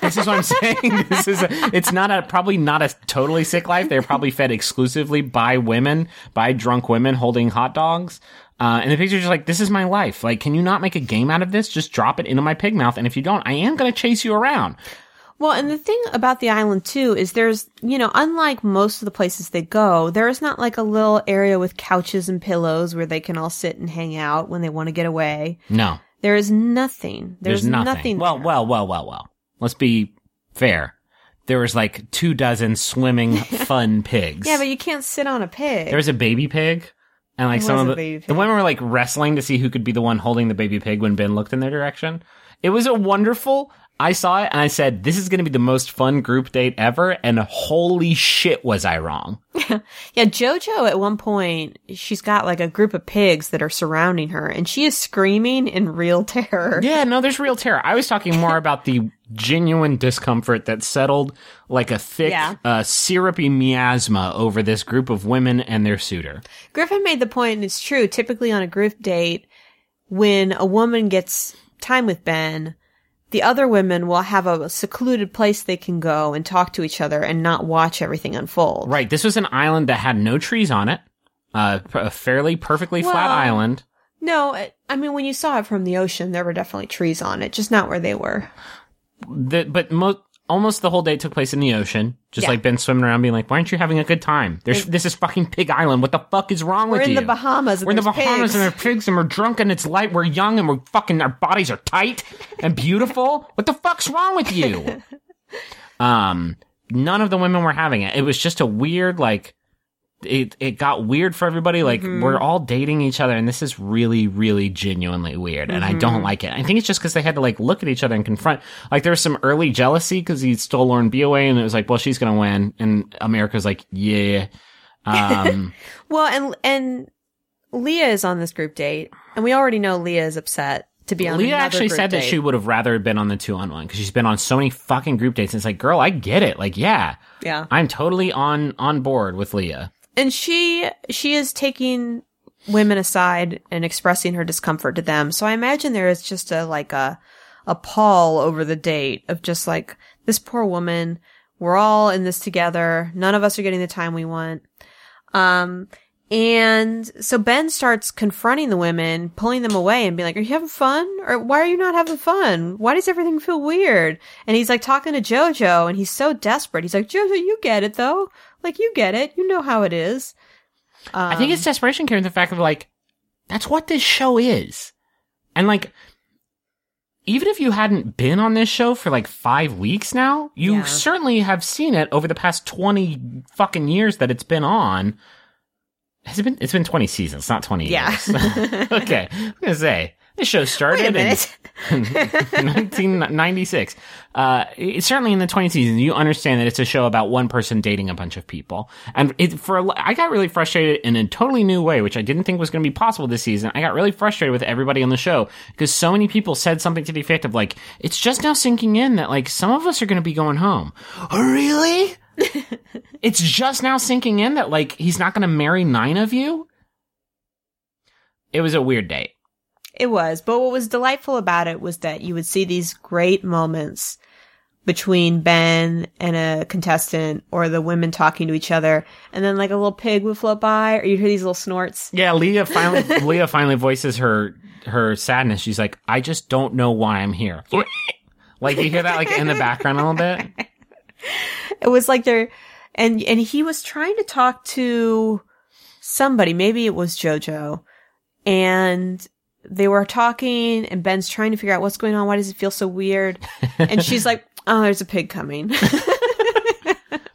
this is what I'm saying. This is a, it's not a probably not a totally sick life. They're probably fed exclusively by women, by drunk women holding hot dogs. Uh, and the pigs are just like, this is my life. Like, can you not make a game out of this? Just drop it into my pig mouth. And if you don't, I am going to chase you around. Well, and the thing about the island too is there's, you know, unlike most of the places they go, there is not like a little area with couches and pillows where they can all sit and hang out when they want to get away. No, There is nothing. There's, there's nothing. well, there. well, well, well, well. Let's be fair. There was like two dozen swimming fun pigs. yeah, but you can't sit on a pig. There was a baby pig. And like There some of the, the women were like wrestling to see who could be the one holding the baby pig when Ben looked in their direction. It was a wonderful. I saw it and I said, "This is going to be the most fun group date ever." And holy shit, was I wrong? yeah, Jojo at one point, she's got like a group of pigs that are surrounding her and she is screaming in real terror. Yeah, no, there's real terror. I was talking more about the genuine discomfort that settled like a thick, Yeah. uh, syrupy miasma over this group of women and their suitor. Griffin made the point, and it's true. Typically on a group date, when a woman gets time with Ben, the other women will have a secluded place they can go and talk to each other and not watch everything unfold. Right. This was an island that had no trees on it. Uh, a fairly perfectly flat island. No, I mean when you saw it from the ocean, there were definitely trees on it, just not where they were. The, but mo- almost the whole day took place in the ocean. Just Yeah. like Ben swimming around being like, why aren't you having a good time? There's, this is fucking Pig Island. What the fuck is wrong We're with you?" We're in the Bahamas. We're in the Bahamas pigs. and there are pigs and we're drunk and it's light. We're young and we're fucking, our bodies are tight and beautiful. What the fuck's wrong with you? um, none of the women were having it. It was just a weird, like, it, it got weird for everybody. Like, Mm-hmm. we're all dating each other and this is really, really genuinely weird. And I Mm-hmm. don't like it. I think it's just because they had to, like, look at each other and confront. Like, there was some early jealousy because he stole Lauren B away and it was like, well, she's to win. And America's like, yeah. Um, Well, and and Leah is on this group date, and we already know Leah is upset to be on. Leah actually said that she would have rather been on the two on one because she's been on so many fucking group dates. And it's like, girl, I get it. Like, yeah, Yeah, I'm totally on on board with Leah. And she she is taking women aside and expressing her discomfort to them. So I imagine there is just a like a a pall over the date of just like this poor woman. We're all in this together. None of us are getting the time we want. Um, and so Ben starts confronting the women, pulling them away and being like, are you having fun? Or why are you not having fun? Why does everything feel weird? And he's like talking to Jojo and he's so desperate. He's like, Jojo, you get it though. Like you get it. You know how it is. I think Um, it's desperation, Karen. The fact of like, that's what this show is, and like, even if you hadn't been on this show for like five weeks now, you Yeah. certainly have seen it over the past twenty fucking years that it's been on. Has it been? It's been twenty seasons, not twenty Yeah. years. okay, I'm gonna say this show started. In- 1996. Uh, it's certainly in the 20 seasons, you understand that it's a show about one person dating a bunch of people. And it, for, a I got really frustrated in a totally new way, which I didn't think was going to be possible this season. I got really frustrated with everybody on the show because so many people said something to the effect of like, it's just now sinking in that like some of us are going to be going home. Oh, really? it's just now sinking in that like he's not going to marry nine of you. It was a weird date. It was, but what was delightful about it was that you would see these great moments between Ben and a contestant or the women talking to each other and then like a little pig would float by or you'd hear these little snorts. Yeah, Leah finally Leah finally voices her her sadness. She's like, I just don't know why I'm here. like you hear that like in the background a little bit. It was like they're, and, and he was trying to talk to somebody, maybe it was Jojo and they were talking and Ben's trying to figure out what's going on. Why does it feel so weird? And she's like, Oh, there's a pig coming.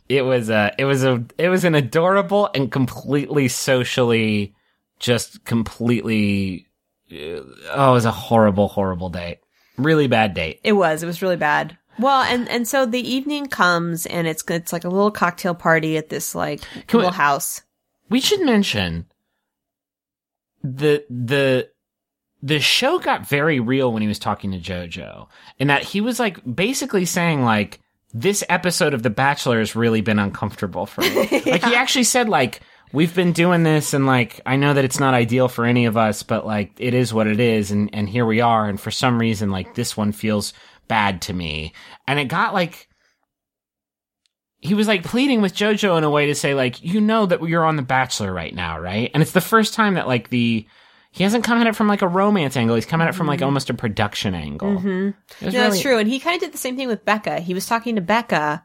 It was a it was a it was an adorable and completely socially just completely uh, oh, it was a horrible horrible date. Really bad date. It was. It was really bad. Well, and and so the evening comes, and it's it's like a little cocktail party at this like Can we- little house. We should mention the the the show got very real when he was talking to JoJo, in that he was like basically saying like this episode of The Bachelor has really been uncomfortable for me. Like he actually said like we've been doing this and like I know that it's not ideal for any of us, but like it is what it is, and and here we are, and for some reason like this one feels bad to me, and it got like he was like pleading with JoJo in a way to say like, you know that you're on The Bachelor right now, right? And it's the first time that like the he hasn't come at it from like a romance angle. He's come at it from like almost a production angle. Mm-hmm. No, that's true. And he kind of did the same thing with Becca. He was talking to Becca,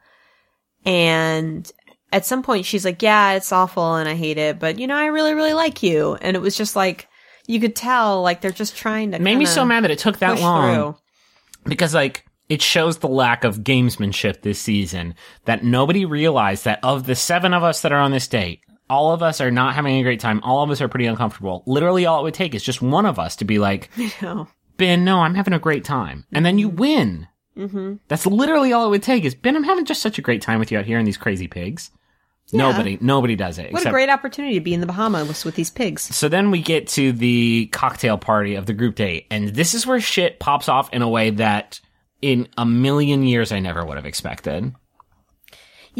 and at some point she's like, "Yeah, it's awful and I hate it, but you know, I really, really like you." And it was just like you could tell, like they're just trying to. Made me so mad that it took that long through. because like it shows the lack of gamesmanship this season that nobody realized that of the seven of us that are on this date, all of us are not having a great time. All of us are pretty uncomfortable. Literally, all it would take is just one of us to be like, know. Ben, no, I'm having a great time. And then you win. Mm-hmm. That's literally all it would take is, Ben, I'm having just such a great time with you out here in these crazy pigs. Nobody, nobody does it. What a great opportunity to be in the Bahamas with these pigs. So then we get to the cocktail party of the group date, and this is where shit pops off in a way that in a million years I never would have expected.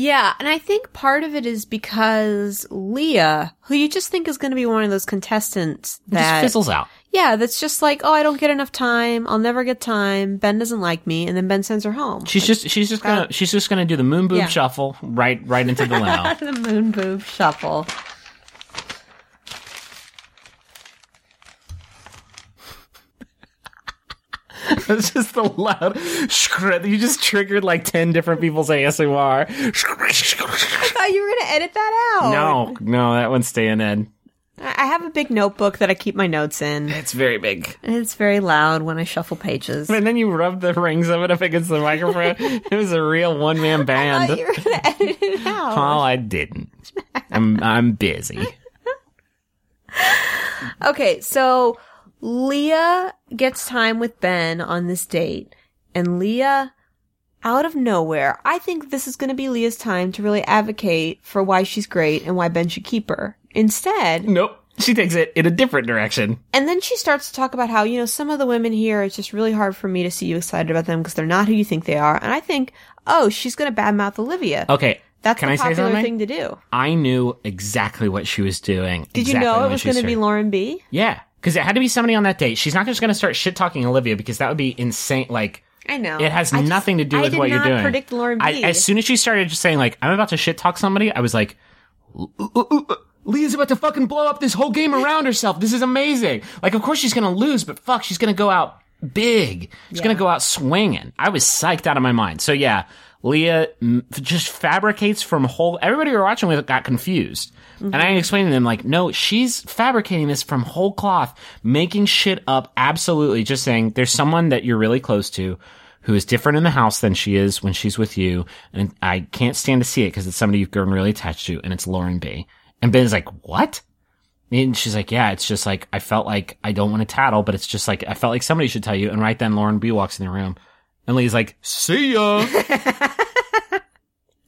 Yeah, and I think part of it is because Leah, who you just think is going to be one of those contestants Just that fizzles out. yeah, that's just like, oh, I don't get enough time. I'll never get time. Ben doesn't like me, and then Ben sends her home. She's just she's just gonna she's just gonna do the moon boob Yeah. shuffle right right into the limo. the moon boob shuffle. it's just the loud scr- you just triggered like ten different people's ASMR. I thought you were going to edit that out. no, no, that one's staying in. I have a big notebook that I keep my notes in. It's very big. And it's very loud when I shuffle pages. And then you rub the rings of it up against the microphone. it was a real one man band. you were going to edit it out. Oh, I didn't. I'm I'm busy. Okay, so Leah gets time with Ben on this date, and Leah, out of nowhere, I think this is going to be Leah's time to really advocate for why she's great and why Ben should keep her. Instead, Nope. She takes it in a different direction. and then she starts to talk about how, you know, some of the women here, it's just really hard for me to see you excited about them because they're not who you think they are. And I think, oh, she's going to badmouth Olivia. Okay. That's can the I say popular thing to do. I knew exactly what she was doing. Did you know it was going to be. Lauren B? Yeah, because it had to be somebody on that date. She's not just going to start shit talking Olivia because that would be insane. Like, I know. it has I just- nothing to do with what you're doing. predict Lauren B. I, as soon as she started just saying like, "I'm about to shit talk somebody," I was like, "L- l- l- l- "Leah's about to fucking blow up this whole game around herself. This is amazing." Like, of course she's going to lose, but fuck, she's going to go out big. She's going to go out swinging. I was psyched out of my mind. So yeah. Leah just fabricates from whole. Everybody we were watching with got confused, and I mm-hmm. explained to them like, no, she's fabricating this from whole cloth, making shit up. Absolutely, just saying there's someone that you're really close to who is different in the house than she is when she's with you, and I can't stand to see it because it's somebody you've grown really attached to, and it's Lauren B. And Ben's like, what? And she's like, yeah, it's just like, I felt like I don't want to tattle, but it's just like, I felt like somebody should tell you. And right then Lauren B walks in the room and Lee's like, see ya.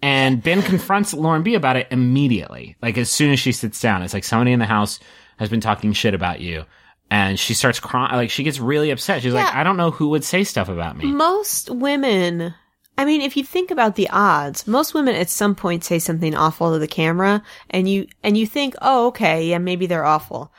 and Ben confronts Lauren B about it immediately. Like as soon as she sits down, it's like somebody in the house has been talking shit about you. And she starts crying, like she gets really upset. She's like, I don't know who would say stuff about me. most women I mean, if you think about the odds, most women at some point say something awful to the camera and you, and you think, oh, okay, yeah, maybe they're awful.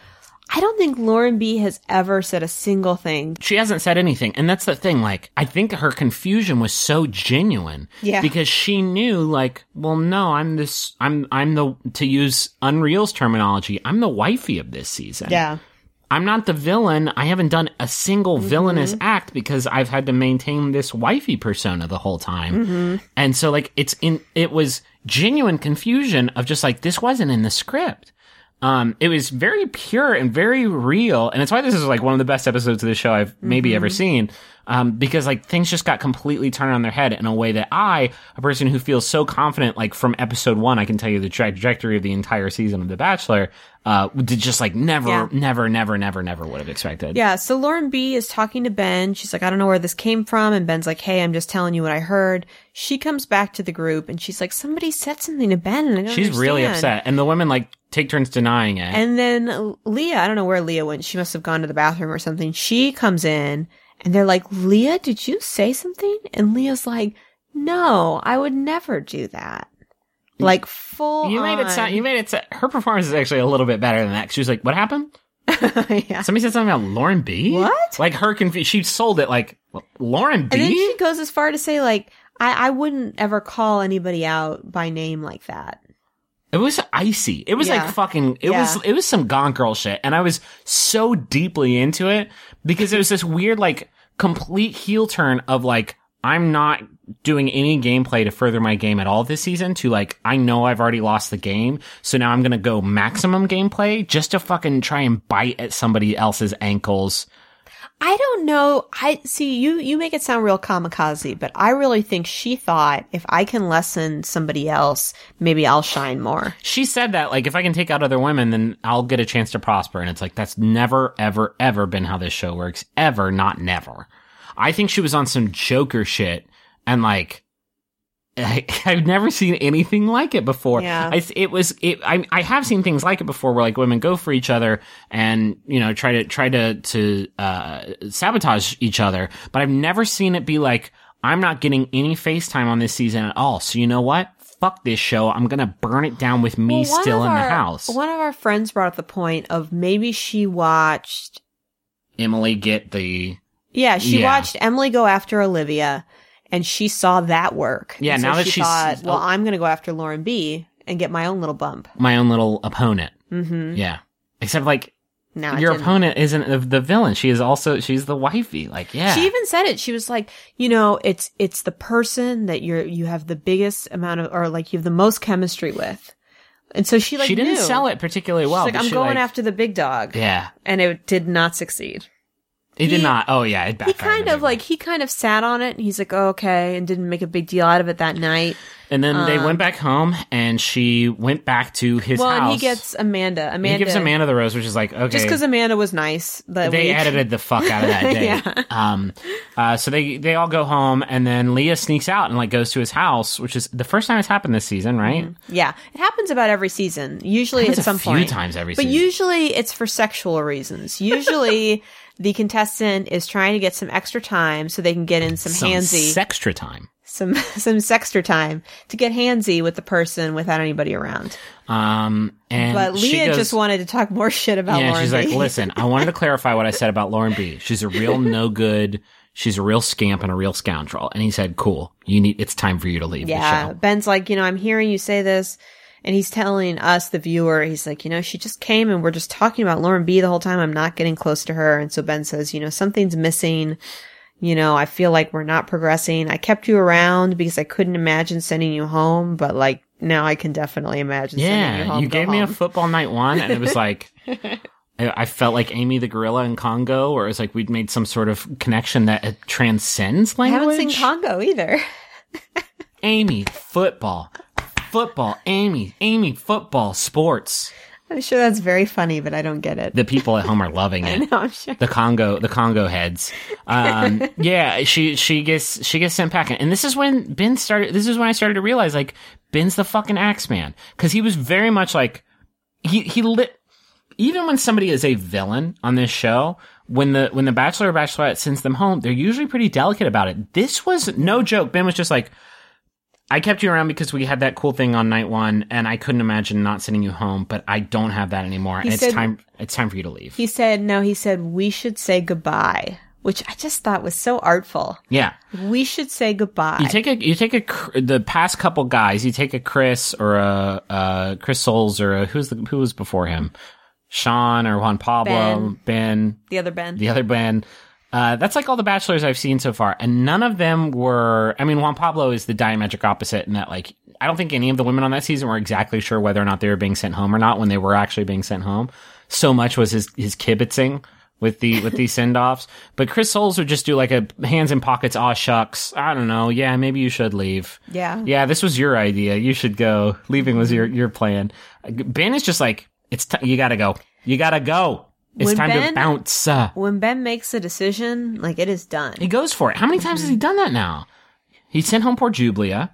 I don't think Lauren B has ever said a single thing. she hasn't said anything. And that's the thing. Like, I think her confusion was so genuine. Yeah. Because she knew, like, well, no, I'm this, I'm, I'm the, to use Unreal's terminology, I'm the wifey of this season. Yeah. I'm not the villain. I haven't done a single mm-hmm. villainous act because I've had to maintain this wifey persona the whole time. Mm-hmm. And so like it's in it was genuine confusion of just like this wasn't in the script. Um, it was very pure and very real, and it's why this is like one of the best episodes of the show I've maybe ever seen. Um, because like things just got completely turned on their head in a way that I, a person who feels so confident, like from episode one, I can tell you the trajectory of the entire season of The Bachelor, uh, did just like never, Yeah. never, never, never, never would have expected. Yeah, so Lauren B is talking to Ben. She's like, I don't know where this came from. And Ben's like, hey, I'm just telling you what I heard. She comes back to the group and she's like, somebody said something to Ben and I don't She's really upset, and the women like take turns denying it. And then Leah, I don't know where Leah went. She must have gone to the bathroom or something. She comes in and they're like, Leah, did you say something? And Leah's like, no, I would never do that. Like full you made it sound. You made it. Sound, her performance is actually a little bit better than that. She was like, "What happened?" yeah. Somebody said something about Lauren B. What? Like her confu- She sold it like Lauren B. And then she goes as far to say like, I, I wouldn't ever call anybody out by name like that. It was icy. It was Yeah. like fucking. It was. It was some Gone Girl shit, and I was so deeply into it because it was this weird, like, complete heel turn of like I'm not doing any gameplay to further my game at all this season. To like I know I've already lost the game, so now I'm gonna go maximum gameplay just to fucking try and bite at somebody else's ankles. I don't know. I see you, you make it sound real kamikaze, but I really think she thought if I can lessen somebody else, maybe I'll shine more. She said that like if I can take out other women, then I'll get a chance to prosper. And it's like that's never, ever, ever been how this show works. Ever, not never. I think she was on some Joker shit, and like I, I've never seen anything like it before. Yeah. I, it was it. I I have seen things like it before, where like women go for each other and you know try to try to to uh, sabotage each other, but I've never seen it be like I'm not getting any FaceTime on this season at all. So you know what? fuck this show. I'm gonna burn it down with me Well, still in our- the house. One of our friends brought up the point of maybe she watched. Emily get the Yeah, she Yeah. watched Emily go after Olivia, and she saw that work. Yeah, And so now that she she's- thought, well. I'm going to go after Lauren B and get my own little bump. my own little opponent. Mm-hmm. Yeah. Except like Now your opponent isn't the, the villain. She is also she's the wifey. Like yeah. She even said it. She was like, you know, it's it's the person that you're you have the biggest amount of, or like you have the most chemistry with, and so she like she didn't knew. sell it particularly well. She's like, I'm she, going like- after the big dog, Yeah. and it did not succeed. It did not. Oh yeah, it He kind of like he kind of sat on it, and he's like, oh, okay, and didn't make a big deal out of it that night. And then they um, went back home, and she went back to his well, house. and he gets Amanda. Amanda he gives Amanda the rose, which is like okay. just because Amanda was nice. That they week. edited the fuck out of that day. Yeah. Um, uh, so they they all go home, and then Leah sneaks out and like goes to his house, which is the first time it's happened this season, right? Yeah, it happens about every season. Usually Happens at a some few point, times every but season. usually it's for sexual reasons. Usually the contestant is trying to get some extra time so they can get in some, Some handsy, extra time. some some sextra time to get handsy with the person without anybody around. Um, and But she Leah goes- just wanted to talk more shit about yeah, Lauren she's like, listen, I wanted to clarify what I said about Lauren B. She's a real no good. She's a real scamp and a real scoundrel. And he said, cool, you need, it's time for you to leave Yeah, the show. Ben's like, you know, I'm hearing you say this. And he's telling us, the viewer, he's like, you know, she just came and we're just talking about Lauren B the whole time. I'm not getting close to her. And so Ben says, you know, something's missing. You know, I feel like we're not progressing. I kept you around because I couldn't imagine sending you home, but like now I can definitely imagine sending you Yeah, home. you gave me a football night one, and it was like, I felt like Amy the gorilla in Congo, or it was like we'd made some sort of connection that uh, transcends language. I haven't seen Congo either. Amy, football, football, Amy, Amy, football, sports. I'm sure that's very funny, but I don't get it. The people at home are loving it. no, I'm sure. the Congo, the Congo heads. Um, yeah, she she gets she gets sent packing, and this is when Ben started. This is when I started to realize like Ben's the fucking Axeman because he was very much like he he lit. Even when somebody is a villain on this show, when the when the Bachelor or Bachelorette sends them home, they're usually pretty delicate about it. This was no joke. Ben was just like. I kept you around because we had that cool thing on night one, and I couldn't imagine not sending you home. But I don't have that anymore, and it's time. It's time for you to leave. He said, no, he said, we should say goodbye, which I just thought was so artful. yeah, We should say goodbye. You take a you take a the past couple guys. You take a Chris or a uh, Chris Soules or a, who's the who was before him, Sean or Juan Pablo, Ben, the other Ben. the other Ben. Uh, that's like all the bachelors I've seen so far, and none of them were. I mean, Juan Pablo is the diametric opposite in that, like, I don't think any of the women on that season were exactly sure whether or not they were being sent home or not when they were actually being sent home. So much was his his kibitzing with the with these send offs. But Chris Soules would just do like a hands in pockets. Aw shucks. I don't know. Yeah, maybe you should leave. Yeah. Yeah, this was your idea. You should go. Leaving was your your plan. Ben is just like it's. T- you gotta go. You gotta go. It's When time to bounce. Uh, When Ben makes a decision, like it is done. he goes for it. How many times has he done that now? He sent home poor Jublia,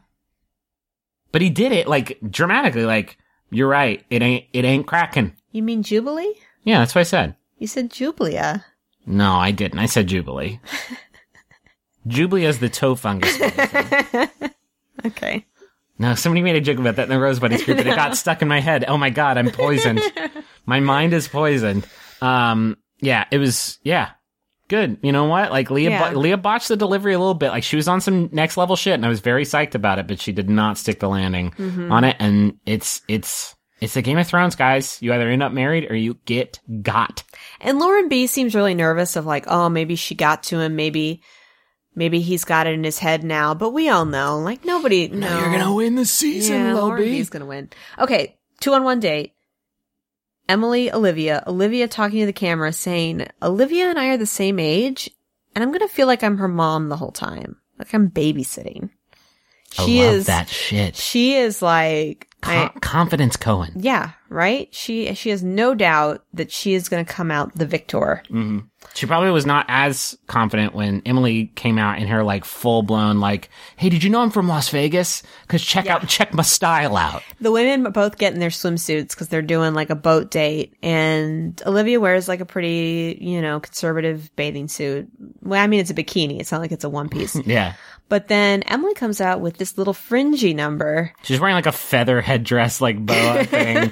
but he did it like dramatically. Like you're right. It ain't. It ain't cracking. You mean Jubilee? Yeah, that's what I said. You said Jublia. No, I didn't. I said Jubilee. Jubilee is the toe fungus. Okay. No, somebody made a joke about that in the Rose Buddies group, and it got stuck in my head. Oh my god, I'm poisoned. my mind is poisoned. Um, yeah, it was. Yeah, good. You know what? Like Leah, Yeah. bo- Leah botched the delivery a little bit. Like she was on some next level shit, and I was very psyched about it, but she did not stick the landing Mm-hmm. on it. And it's it's it's the Game of Thrones, guys. You either end up married or you get got. And Lauren B seems really nervous of like, oh, maybe she got to him. Maybe, maybe he's got it in his head now. But we all know, like nobody. No, no. you're gonna win the season, Yeah, Lauren B's gonna win. Okay, two on one date. Emily, Olivia, Olivia talking to the camera saying, Olivia and I are the same age, and I'm gonna feel like I'm her mom the whole time. Like I'm babysitting. She I love is that shit. she is like I, confidence Cohen. yeah, right? She she has no doubt that she is gonna come out the victor. hmm She probably was not as confident when Emily came out in her like full blown like, "Hey, did you know I'm from Las Vegas? Cuz check out check my style out." The women both get in their swimsuits because they're doing like a boat date, and Olivia wears like a pretty, you know, conservative bathing suit. Well, I mean, it's a bikini. It's not like it's a one piece. Yeah. but then Emily comes out with this little fringy number. She's wearing like a feather headdress like boa thing.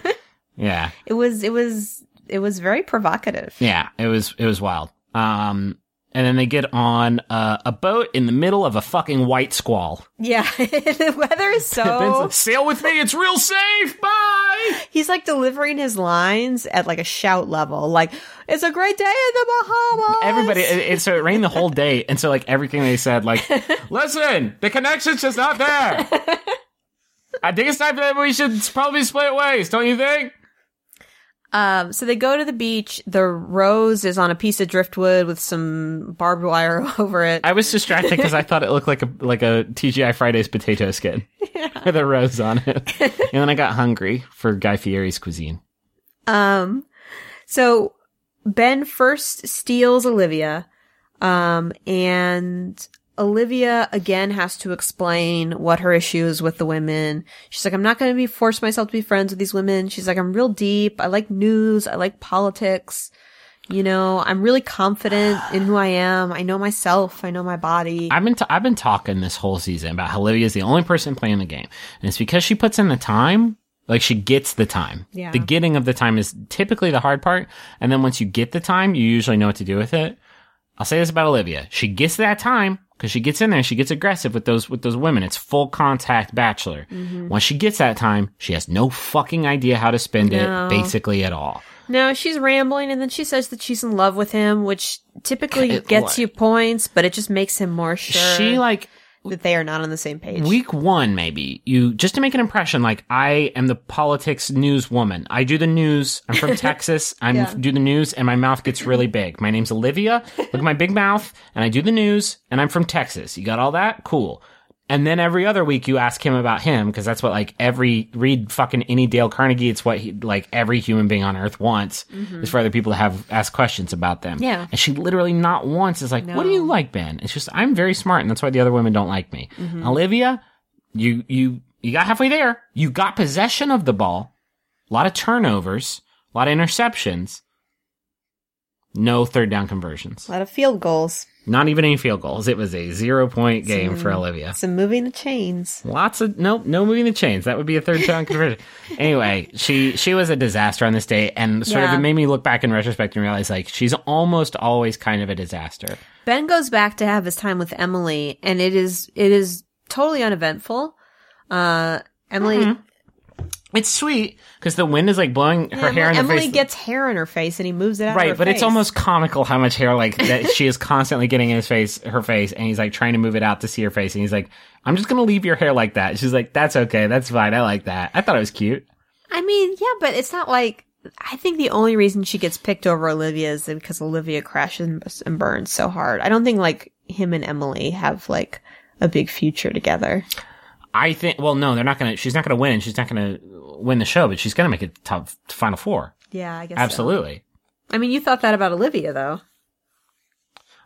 Yeah. It was, it was, it was very provocative. Yeah, it was it was wild. Um, and then they get on uh, a boat in the middle of a fucking white squall. Yeah, the weather is so. like, Sail with me, it's real safe. Bye. He's like delivering his lines at like a shout level, like "It's a great day in the Bahamas." Everybody, it, it, so it rained the whole day, and so like everything they said, like, listen, the connection's just not there. I think it's time that we should probably split ways, don't you think? Um, so they go to the beach. The rose is on a piece of driftwood with some barbed wire over it. I was distracted because I thought it looked like a like a TGI Fridays potato skin with a rose on it, and then I got hungry for Guy Fieri's cuisine. Um, so Ben first steals Olivia, um, and Olivia again has to explain what her issue is with the women. She's like, I'm not going to be force myself to be friends with these women. She's like, I'm real deep. I like news. I like politics. You know, I'm really confident in who I am. I know myself. I know my body. I've been t- I've been talking this whole season about how is the only person playing the game, and it's because she puts in the time. Like she gets the time. Yeah. The getting of the time is typically the hard part, and then once you get the time, you usually know what to do with it. I'll say this about Olivia: she gets that time because she gets in there, she gets aggressive with those with those women. It's full contact bachelor. Mm-hmm. Once she gets that time, she has no fucking idea how to spend No. it, basically at all. No, she's rambling and then she says that she's in love with him, which typically It- gets what? you points, but it just makes him more sure She like they are not on the same page. week one maybe. You just to make an impression like i am the politics news woman. I do the news. I'm from texas. I Yeah. do the news and my mouth gets really big. My name's olivia. Look at my big mouth and i do the news and i'm from texas. You got all that? Cool and then every other week you ask him about him because that's what like every read fucking any Dale Carnegie. It's what he like every human being on earth wants is for other people to have ask questions about them. Mm-hmm. Yeah. and she literally not once is like, "What do you like, Ben?" It's just I'm very smart, and that's why the other women don't like me. Mm-hmm. Olivia, you you you got halfway there. You got possession of the ball. A lot of turnovers, a lot of interceptions. No third down conversions. a lot of field goals. Not even any field goals. It was a zero point game for Olivia. Some moving the chains. Lots of nope, no moving the chains. That would be a third down conversion. anyway, she she was a disaster on this day, and sort of it made me look back in retrospect and realize like she's almost always kind of a disaster. Ben goes back to have his time with Emily, and it is it is totally uneventful. Uh, Emily, Mm-hmm. It's sweet because the wind is like blowing her hair in the Emily face. gets hair in her face, and he moves it out. of right, but it's almost comical how much hair like that she is constantly getting in his face, her face, and he's like trying to move it out to see her face, and he's like, "I'm just gonna leave your hair like that." She's like, "That's okay, that's fine, I like that." I thought it was cute. I mean, yeah, but it's not like. I think the only reason she gets picked over Olivia is because Olivia crashes and burns so hard. I don't think like him and Emily have like a big future together. I think. Well, no, they're not gonna. She's not gonna win. She's not gonna win the show, but she's gonna make it top final four. Yeah, I guess. so. Absolutely. I mean, you thought that about Olivia, though.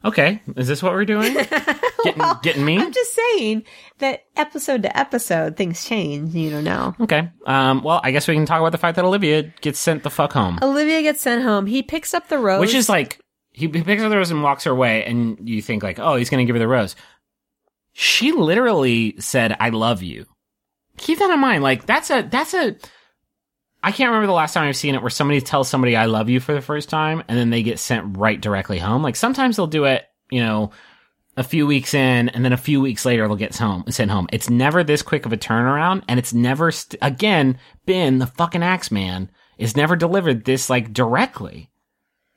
Okay, is this what we're doing? getting, getting me? I'm just saying that episode to episode, things change. You don't know. Okay. Um. Well, I guess we can talk about the fact that Olivia gets sent the fuck home, Olivia gets sent home. He picks up the rose, which is like he, he picks up the rose and walks her away, and you think like, oh, he's gonna give her the rose. She literally said, "I love you." Keep that in mind. Like that's a that's a. I can't remember the last time I've seen it where somebody tells somebody "I love you" for the first time, and then they get sent right directly home. Like sometimes they'll do it, you know, a few weeks in, and then a few weeks later they'll get home sent home. It's never this quick of a turnaround, and it's never st- again been the fucking Axeman is never delivered this like directly.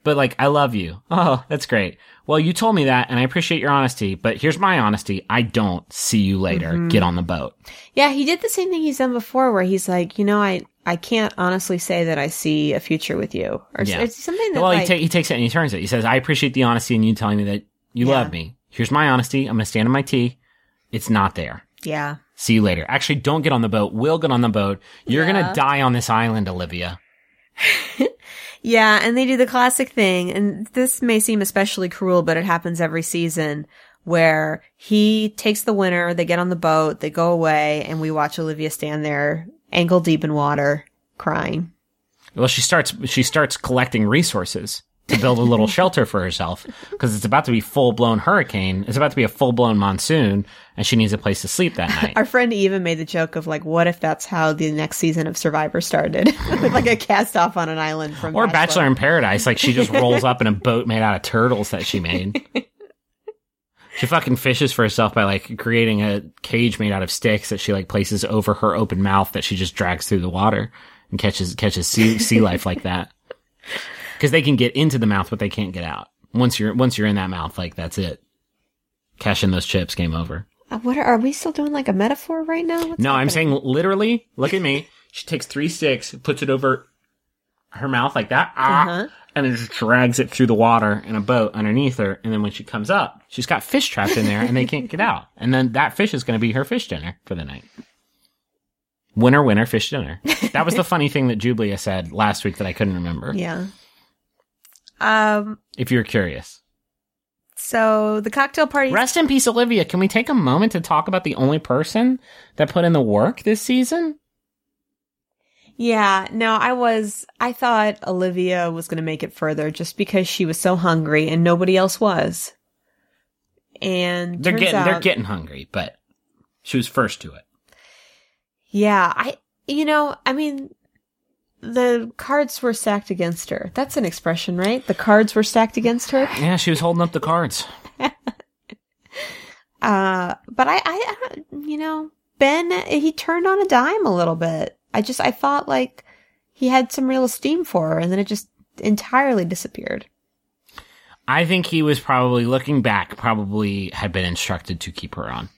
But like, I love you. Oh, that's great. Well, you told me that, and I appreciate your honesty. But here's my honesty: I don't see you later. Mm-hmm. Get on the boat. yeah. He did the same thing he's done before, where he's like, you know, I I can't honestly say that I see a future with you, or Yeah. it's something that Well, like, he, ta- he takes it and he turns it. He says, "I appreciate the honesty and you telling me that you Yeah. love me. Here's my honesty. I'm going to stand on my tea. It's not there. yeah. See you later. Actually, don't get on the boat. We'll get on the boat. You're Yeah. going to die on this island, Olivia. Yeah, and they do the classic thing, and this may seem especially cruel, but it happens every season where he takes the winner, they get on the boat, they go away, and we watch Olivia stand there, ankle deep in water, crying. Well, she starts she starts collecting resources to build a little shelter for herself because it's about to be full blown hurricane. It's about to be a full blown monsoon, and she needs a place to sleep that night. Our friend even made the joke of like, what if that's how the next season of Survivor started? With like a cast off on an island from or Bachelor in Paradise, like she just rolls up in a boat made out of turtles that she made. She fucking fishes for herself by like creating a cage made out of sticks that she like places over her open mouth that she just drags through the water and catches catches sea sea life like that. Because they can get into the mouth, but they can't get out. Once you're once you're in that mouth, like that's it. Cash in those chips, game over. Uh, what are, are we still doing like a metaphor right now? What's No, I'm saying literally. Look at me. She takes three sticks, puts it over her mouth like that, ah, Uh-huh. and then just drags it through the water in a boat underneath her. And then when she comes up, she's got fish trapped in there, and they can't get out. And then that fish is going to be her fish dinner for the night. Winner, winner, fish dinner. That was the funny thing that Jublia said last week that I couldn't remember. Yeah. Um. If you're curious. So the cocktail party. Rest in peace, Olivia. Can we take a moment to talk about the only person that put in the work this season? Yeah. No, I was. I thought Olivia was going to make it further just because she was so hungry and nobody else was. And They're getting they're getting hungry, but she was first to it. Yeah, I. You know, I mean, the cards were stacked against her. That's an expression, right? The cards were stacked against her. Yeah, she was holding up the cards. Uh, but I, I, I- you know, Ben, he turned on a dime a little bit. I just, I thought like he had some real esteem for her and then it just entirely disappeared. I think he was probably looking back, probably had been instructed to keep her on.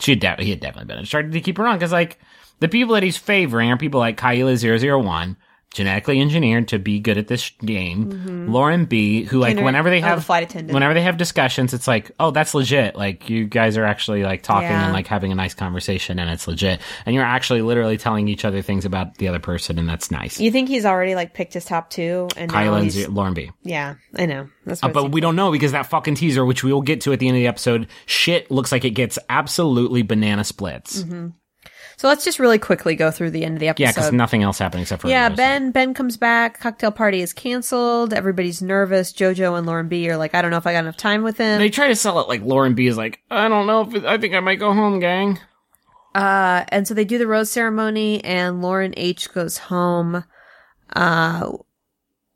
She had de- he had definitely been instructed to keep her on because like the people that he's favoring are people like Caila 001, genetically engineered to be good at this game. Lauren B, who like Inter- whenever they oh, have the flight attendant. whenever they have discussions, it's like, oh, that's legit. Like you guys are actually like talking Yeah. and like having a nice conversation, and it's legit. And you're actually literally telling each other things about the other person, and that's nice. You think he's already like picked his top two and Caila and Z- Lauren B. yeah, I know. That's Uh, but we don't know because that fucking teaser, which we will get to at the end of the episode, shit looks like it gets absolutely banana splits. So let's just really quickly go through the end of the episode. Yeah, because nothing else happened except for Yeah. Ben Ben comes back. Cocktail party is canceled. Everybody's nervous. Jojo and Lauren B are like, I don't know if I got enough time with him. They try to sell it like Lauren B is like, I don't know if it, I think I might go home, gang. Uh, and so they do the rose ceremony, and Lauren H goes home, uh,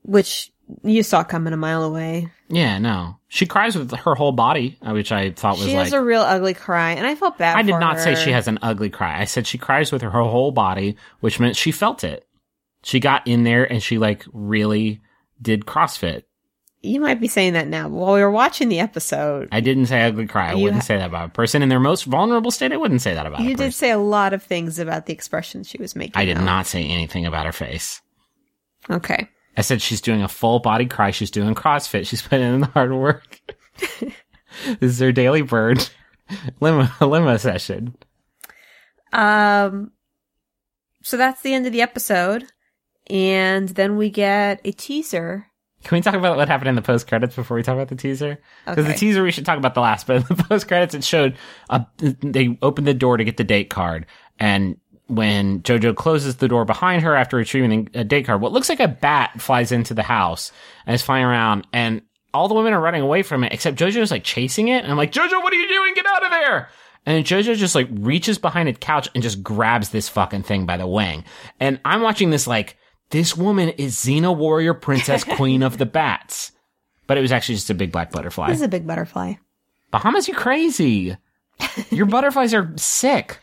which you saw coming a mile away. Yeah, no, she cries with her whole body, uh, which I thought was She like. has a real ugly cry, and I felt bad. I did not say she has an ugly cry. I said she cries with her whole body, which meant she felt it. She got in there and she like really did CrossFit. You might be saying that now, but while we were watching the episode, I didn't say ugly cry. I wouldn't ha- say that about a person in their most vulnerable state. I wouldn't say that about you did say a lot of things about the expressions she was making. I did though. not say anything about her face. Okay. I said she's doing a full body cry. She's doing CrossFit. She's putting in the hard work. this is her daily bird limo limo session. Um, so that's the end of the episode, and then we get a teaser. Can we talk about what happened in the post credits before we talk about the teaser? Because the teaser we should talk about the last, but in the post credits it showed a, they opened the door to get the date card, and when JoJo closes the door behind her after retrieving a uh, date card, what looks like a bat flies into the house and is flying around, and all the women are running away from it, except JoJo's like chasing it, and I'm like, JoJo, what are you doing? Get out of there! And JoJo just like reaches behind a couch and just grabs this fucking thing by the wing. And I'm watching this like, this woman is Xena Warrior Princess Queen of the Bats. But it was actually just a big black butterfly. This is a big butterfly. Bahamas, you crazy. Your butterflies are sick.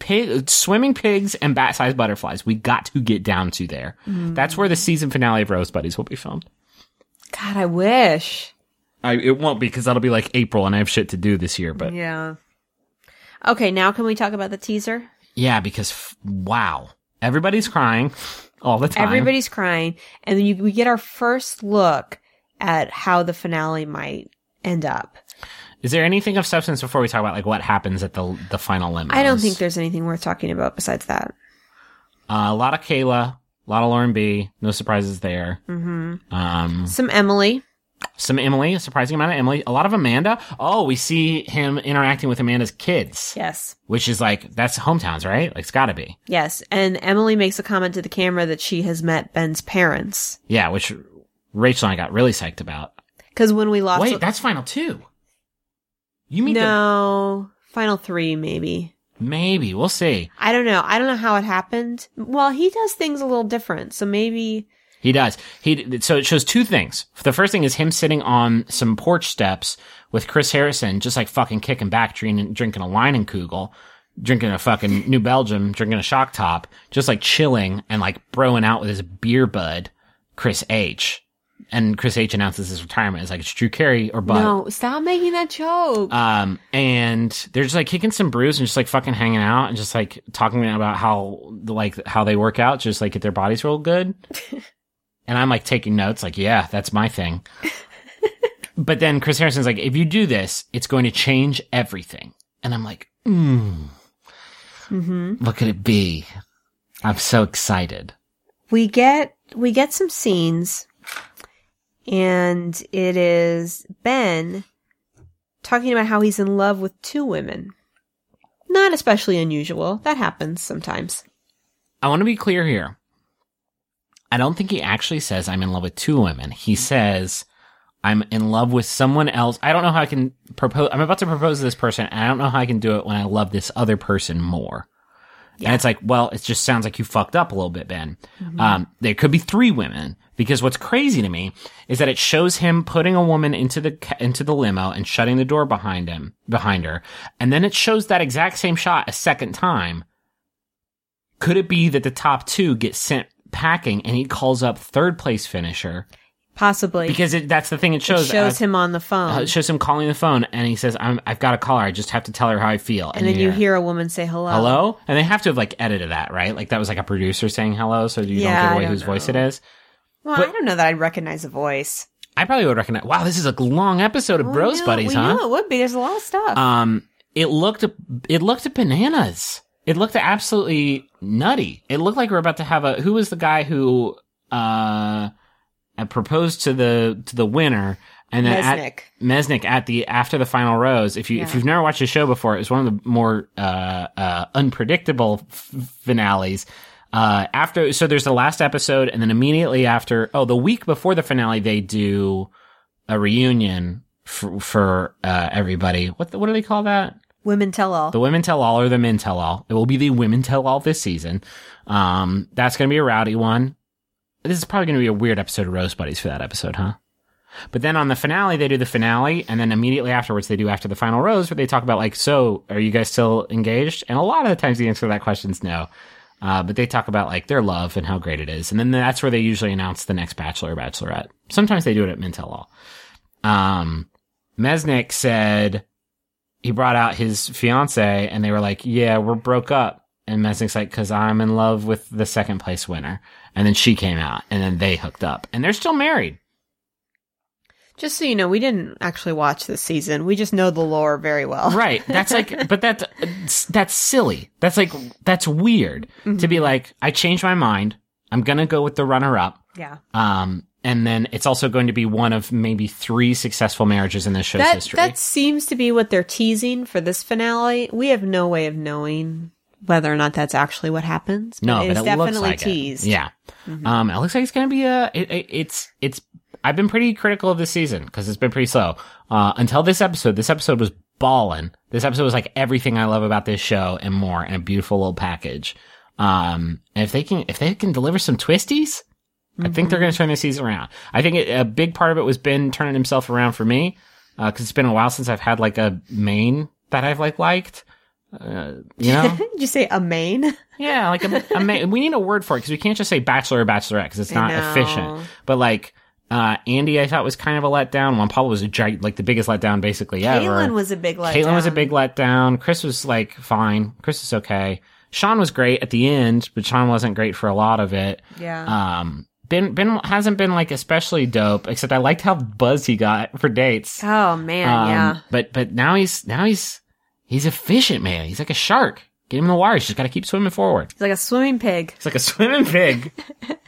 Pig, swimming pigs and bat-sized butterflies. We got to get down to there. Mm. That's where the season finale of Rose Buddies will be filmed. God, I wish. I, it won't be because that'll be like April and I have shit to do this year. But Yeah. Okay, now can we talk about the teaser? yeah, because f- wow, everybody's crying all the time. Everybody's crying, and then you, we get our first look at how the finale might end up. Is there anything of substance before we talk about like what happens at the the final limit? I don't think there's anything worth talking about besides that. Uh, a lot of Caila, a lot of Lauren B. No surprises there. Mm-hmm. Um, Some Emily. some Emily, a surprising amount of Emily. A lot of Amanda. Oh, we see him interacting with Amanda's kids, Yes. which is like that's hometowns, right? Like it's got to be. Yes. And Emily makes a comment to the camera that she has met Ben's parents. Yeah, which Rachel and I got really psyched about. Because when we lost. Wait, that's final two. You mean the, no. Final three, maybe. maybe we'll see. I don't know. I don't know how it happened. Well, he does things a little different. So maybe. He does. He so it shows two things. The first thing is him sitting on some porch steps with Chris Harrison, just like fucking kicking back, drinking, drinking a wine and Kugel, drinking a fucking New Belgium, drinking a shock top, just like chilling and like broing out with his beer bud, Chris H. And Chris H announces his retirement. It's like it's Drew Carey or Bud. No, stop making that joke. Um, and they're just like kicking some brews and just like fucking hanging out and just like talking about how like how they work out, just like get their bodies real good. and I'm like taking notes, like, yeah, that's my thing. but then Chris Harrison's like, if you do this, it's going to change everything. And I'm like, mm, what could it be? I'm so excited. we get we get some scenes and it is Ben talking about how he's in love with two women. Not especially unusual. That happens sometimes. I want to be clear here. I don't think he actually says I'm in love with two women. He says I'm in love with someone else. I don't know how I can propose. I'm about to propose to this person, and I don't know how I can do it when I love this other person more. And it's like, well, it just sounds like you fucked up a little bit, Ben. Um, there could be three women because what's crazy to me is that it shows him putting a woman into the into the limo and shutting the door behind him behind her, and then it shows that exact same shot a second time. Could it be that the top two get sent packing and he calls up third place finisher Possibly. because it, that's the thing it it shows. shows uh, him on the phone. uh, it shows him calling the phone and he says, I'm, "I've got to call her. I just have to tell her how I feel." and then you hear a woman say hello. hello, and they have to have like edited that, right? Like that was like a producer saying hello, so you Yeah, don't I give away don't whose voice it is. Well, But- I don't know that I'd recognize a voice. I probably would recognize. Wow, this is a long episode of Well, Bros Buddies, we huh? knew it would be. There's a lot of stuff. Um, it looked it looked at bananas. It looked absolutely nutty. It looked like we're about to have a. Who was the guy who uh proposed to the to the winner? And then Mesnick. at Mesnick at the after the final rose. If you if you've never watched the show before, it was one of the more uh, uh, unpredictable f- finales. Uh, after so there's the last episode, and then immediately after, oh, the week before the finale, they do a reunion for, for uh, everybody. What the, what do they call that? Women tell all. The women tell all or the men tell all. It will be the women tell all this season. Um, that's going to be a rowdy one. This is probably going to be a weird episode of Rose Buddies for that episode, huh? But then on the finale, they do the finale, and then immediately afterwards, they do after the final rose, where they talk about like, so are you guys still engaged? And a lot of the times, the answer to that question is no. Uh, but they talk about like their love and how great it is, and then that's where they usually announce the next bachelor or bachelorette. Sometimes they do it at Men Tell All. Um, Mesnick said he brought out his fiance, and they were like, "Yeah, we're broke up." And Mesnick's like, "Cause I'm in love with the second place winner." And then she came out, and then they hooked up, and they're still married. Just so you know, we didn't actually watch this season. We just know the lore very well. Right. That's like, but that's, that's silly. That's like, that's weird to be like, I changed my mind. I'm going to go with the runner up. Yeah. Um, and then it's also going to be one of maybe three successful marriages in this show's That history. that seems to be what they're teasing for this finale. We have no way of knowing whether or not that's actually what happens. no, it but it definitely looks like teased. it. Yeah. Um, it looks like it's going to be a, it, it, it's, it's, I've been pretty critical of this season because it's been pretty slow. Uh, until this episode, this episode was ballin'. This episode was like everything I love about this show and more in a beautiful little package. Um, and if they can, if they can deliver some twisties, I think they're going to turn this season around. I think it, a big part of it was Ben turning himself around for me. Uh, cause it's been a while since I've had like a main that I've like liked. Uh, you know? Did you say a main? Yeah, like a, a ma- we need a word for it because we can't just say bachelor or bachelorette because it's not efficient. But like uh, Andy, I thought was kind of a letdown. Juan Pablo was a gi- like the biggest letdown basically ever. Kaitlyn was a big letdown. Kaitlyn was a big letdown. Chris was like fine. Chris is okay. Sean was great at the end, but Sean wasn't great for a lot of it. Yeah. Um, Ben Ben hasn't been like especially dope. Except I liked how buzzed he got for dates. oh man, Um, yeah. But but now he's now he's he's efficient, man. He's like a shark. Get him in the water. He's just got to keep swimming forward. He's like a swimming pig. It's like a swimming pig.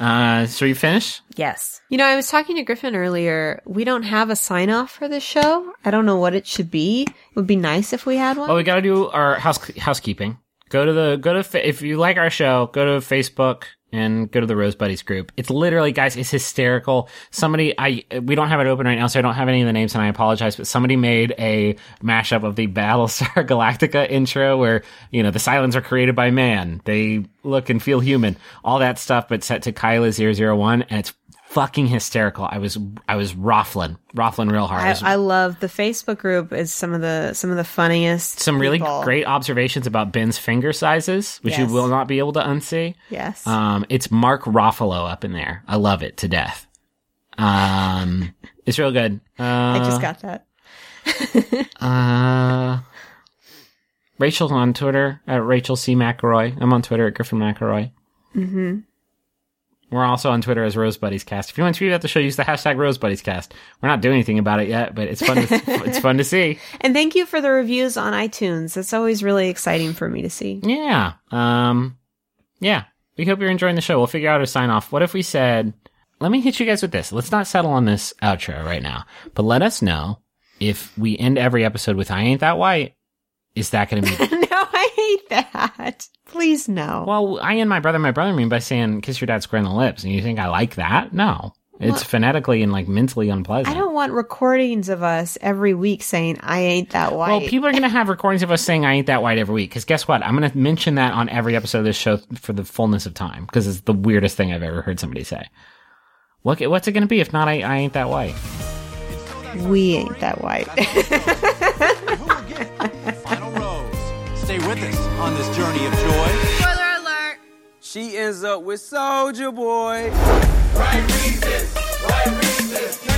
Uh, so you finish? Yes. You know, I was talking to Griffin earlier. We don't have a sign off for this show. I don't know what it should be. It would be nice if we had one. Well, we got to do our house housekeeping. Go to the go to if you like our show, go to Facebook and go to the Rose Buddies group. It's literally, guys, it's hysterical. Somebody, I we don't have it open right now, so I don't have any of the names, and I apologize. But somebody made a mashup of the Battlestar Galactica intro, where you know the Cylons are created by man, they look and feel human, all that stuff, but set to Caila 001, and it's fucking hysterical. I was I was raffling, raffling real hard. It was- I, I love the Facebook group is some of the some of the funniest some really people. great observations about Ben's finger sizes, which you will not be able to unsee. Yes. Um, it's Mark Ruffalo up in there. I love it to death. Um, it's real good. Uh, I just got that. uh, Rachel's on Twitter at Rachel C McElroy. I'm on Twitter at Griffin McElroy. Mm-hmm. We're also on Twitter as Rose Buddies Cast. If you want to tweet about the show, use the hashtag Rose Buddies Cast. We're not doing anything about it yet, but it's fun. To, it's fun to see. And thank you for the reviews on iTunes. It's always really exciting for me to see. Yeah. Um, yeah. We hope you're enjoying the show. We'll figure out a sign off. What if we said, let me hit you guys with this. Let's not settle on this outro right now, but let us know if we end every episode with I ain't that white. Is that going to be, no, I hate that. Please no. well, I and my brother, my brother mean by saying kiss your dad square in the lips. And you think I like that? No. It's phonetically and like mentally unpleasant. I don't want recordings of us every week saying I ain't that white. Well, people are going to have recordings of us saying I ain't that white every week. Because guess what? I'm going to mention that on every episode of this show for the fullness of time. Because it's the weirdest thing I've ever heard somebody say. What, what's it going to be if not I, I ain't that white? we ain't that white. Stay with us on this journey of joy. Spoiler alert! She ends up with Soldier Boy. Right, resist, right, resist.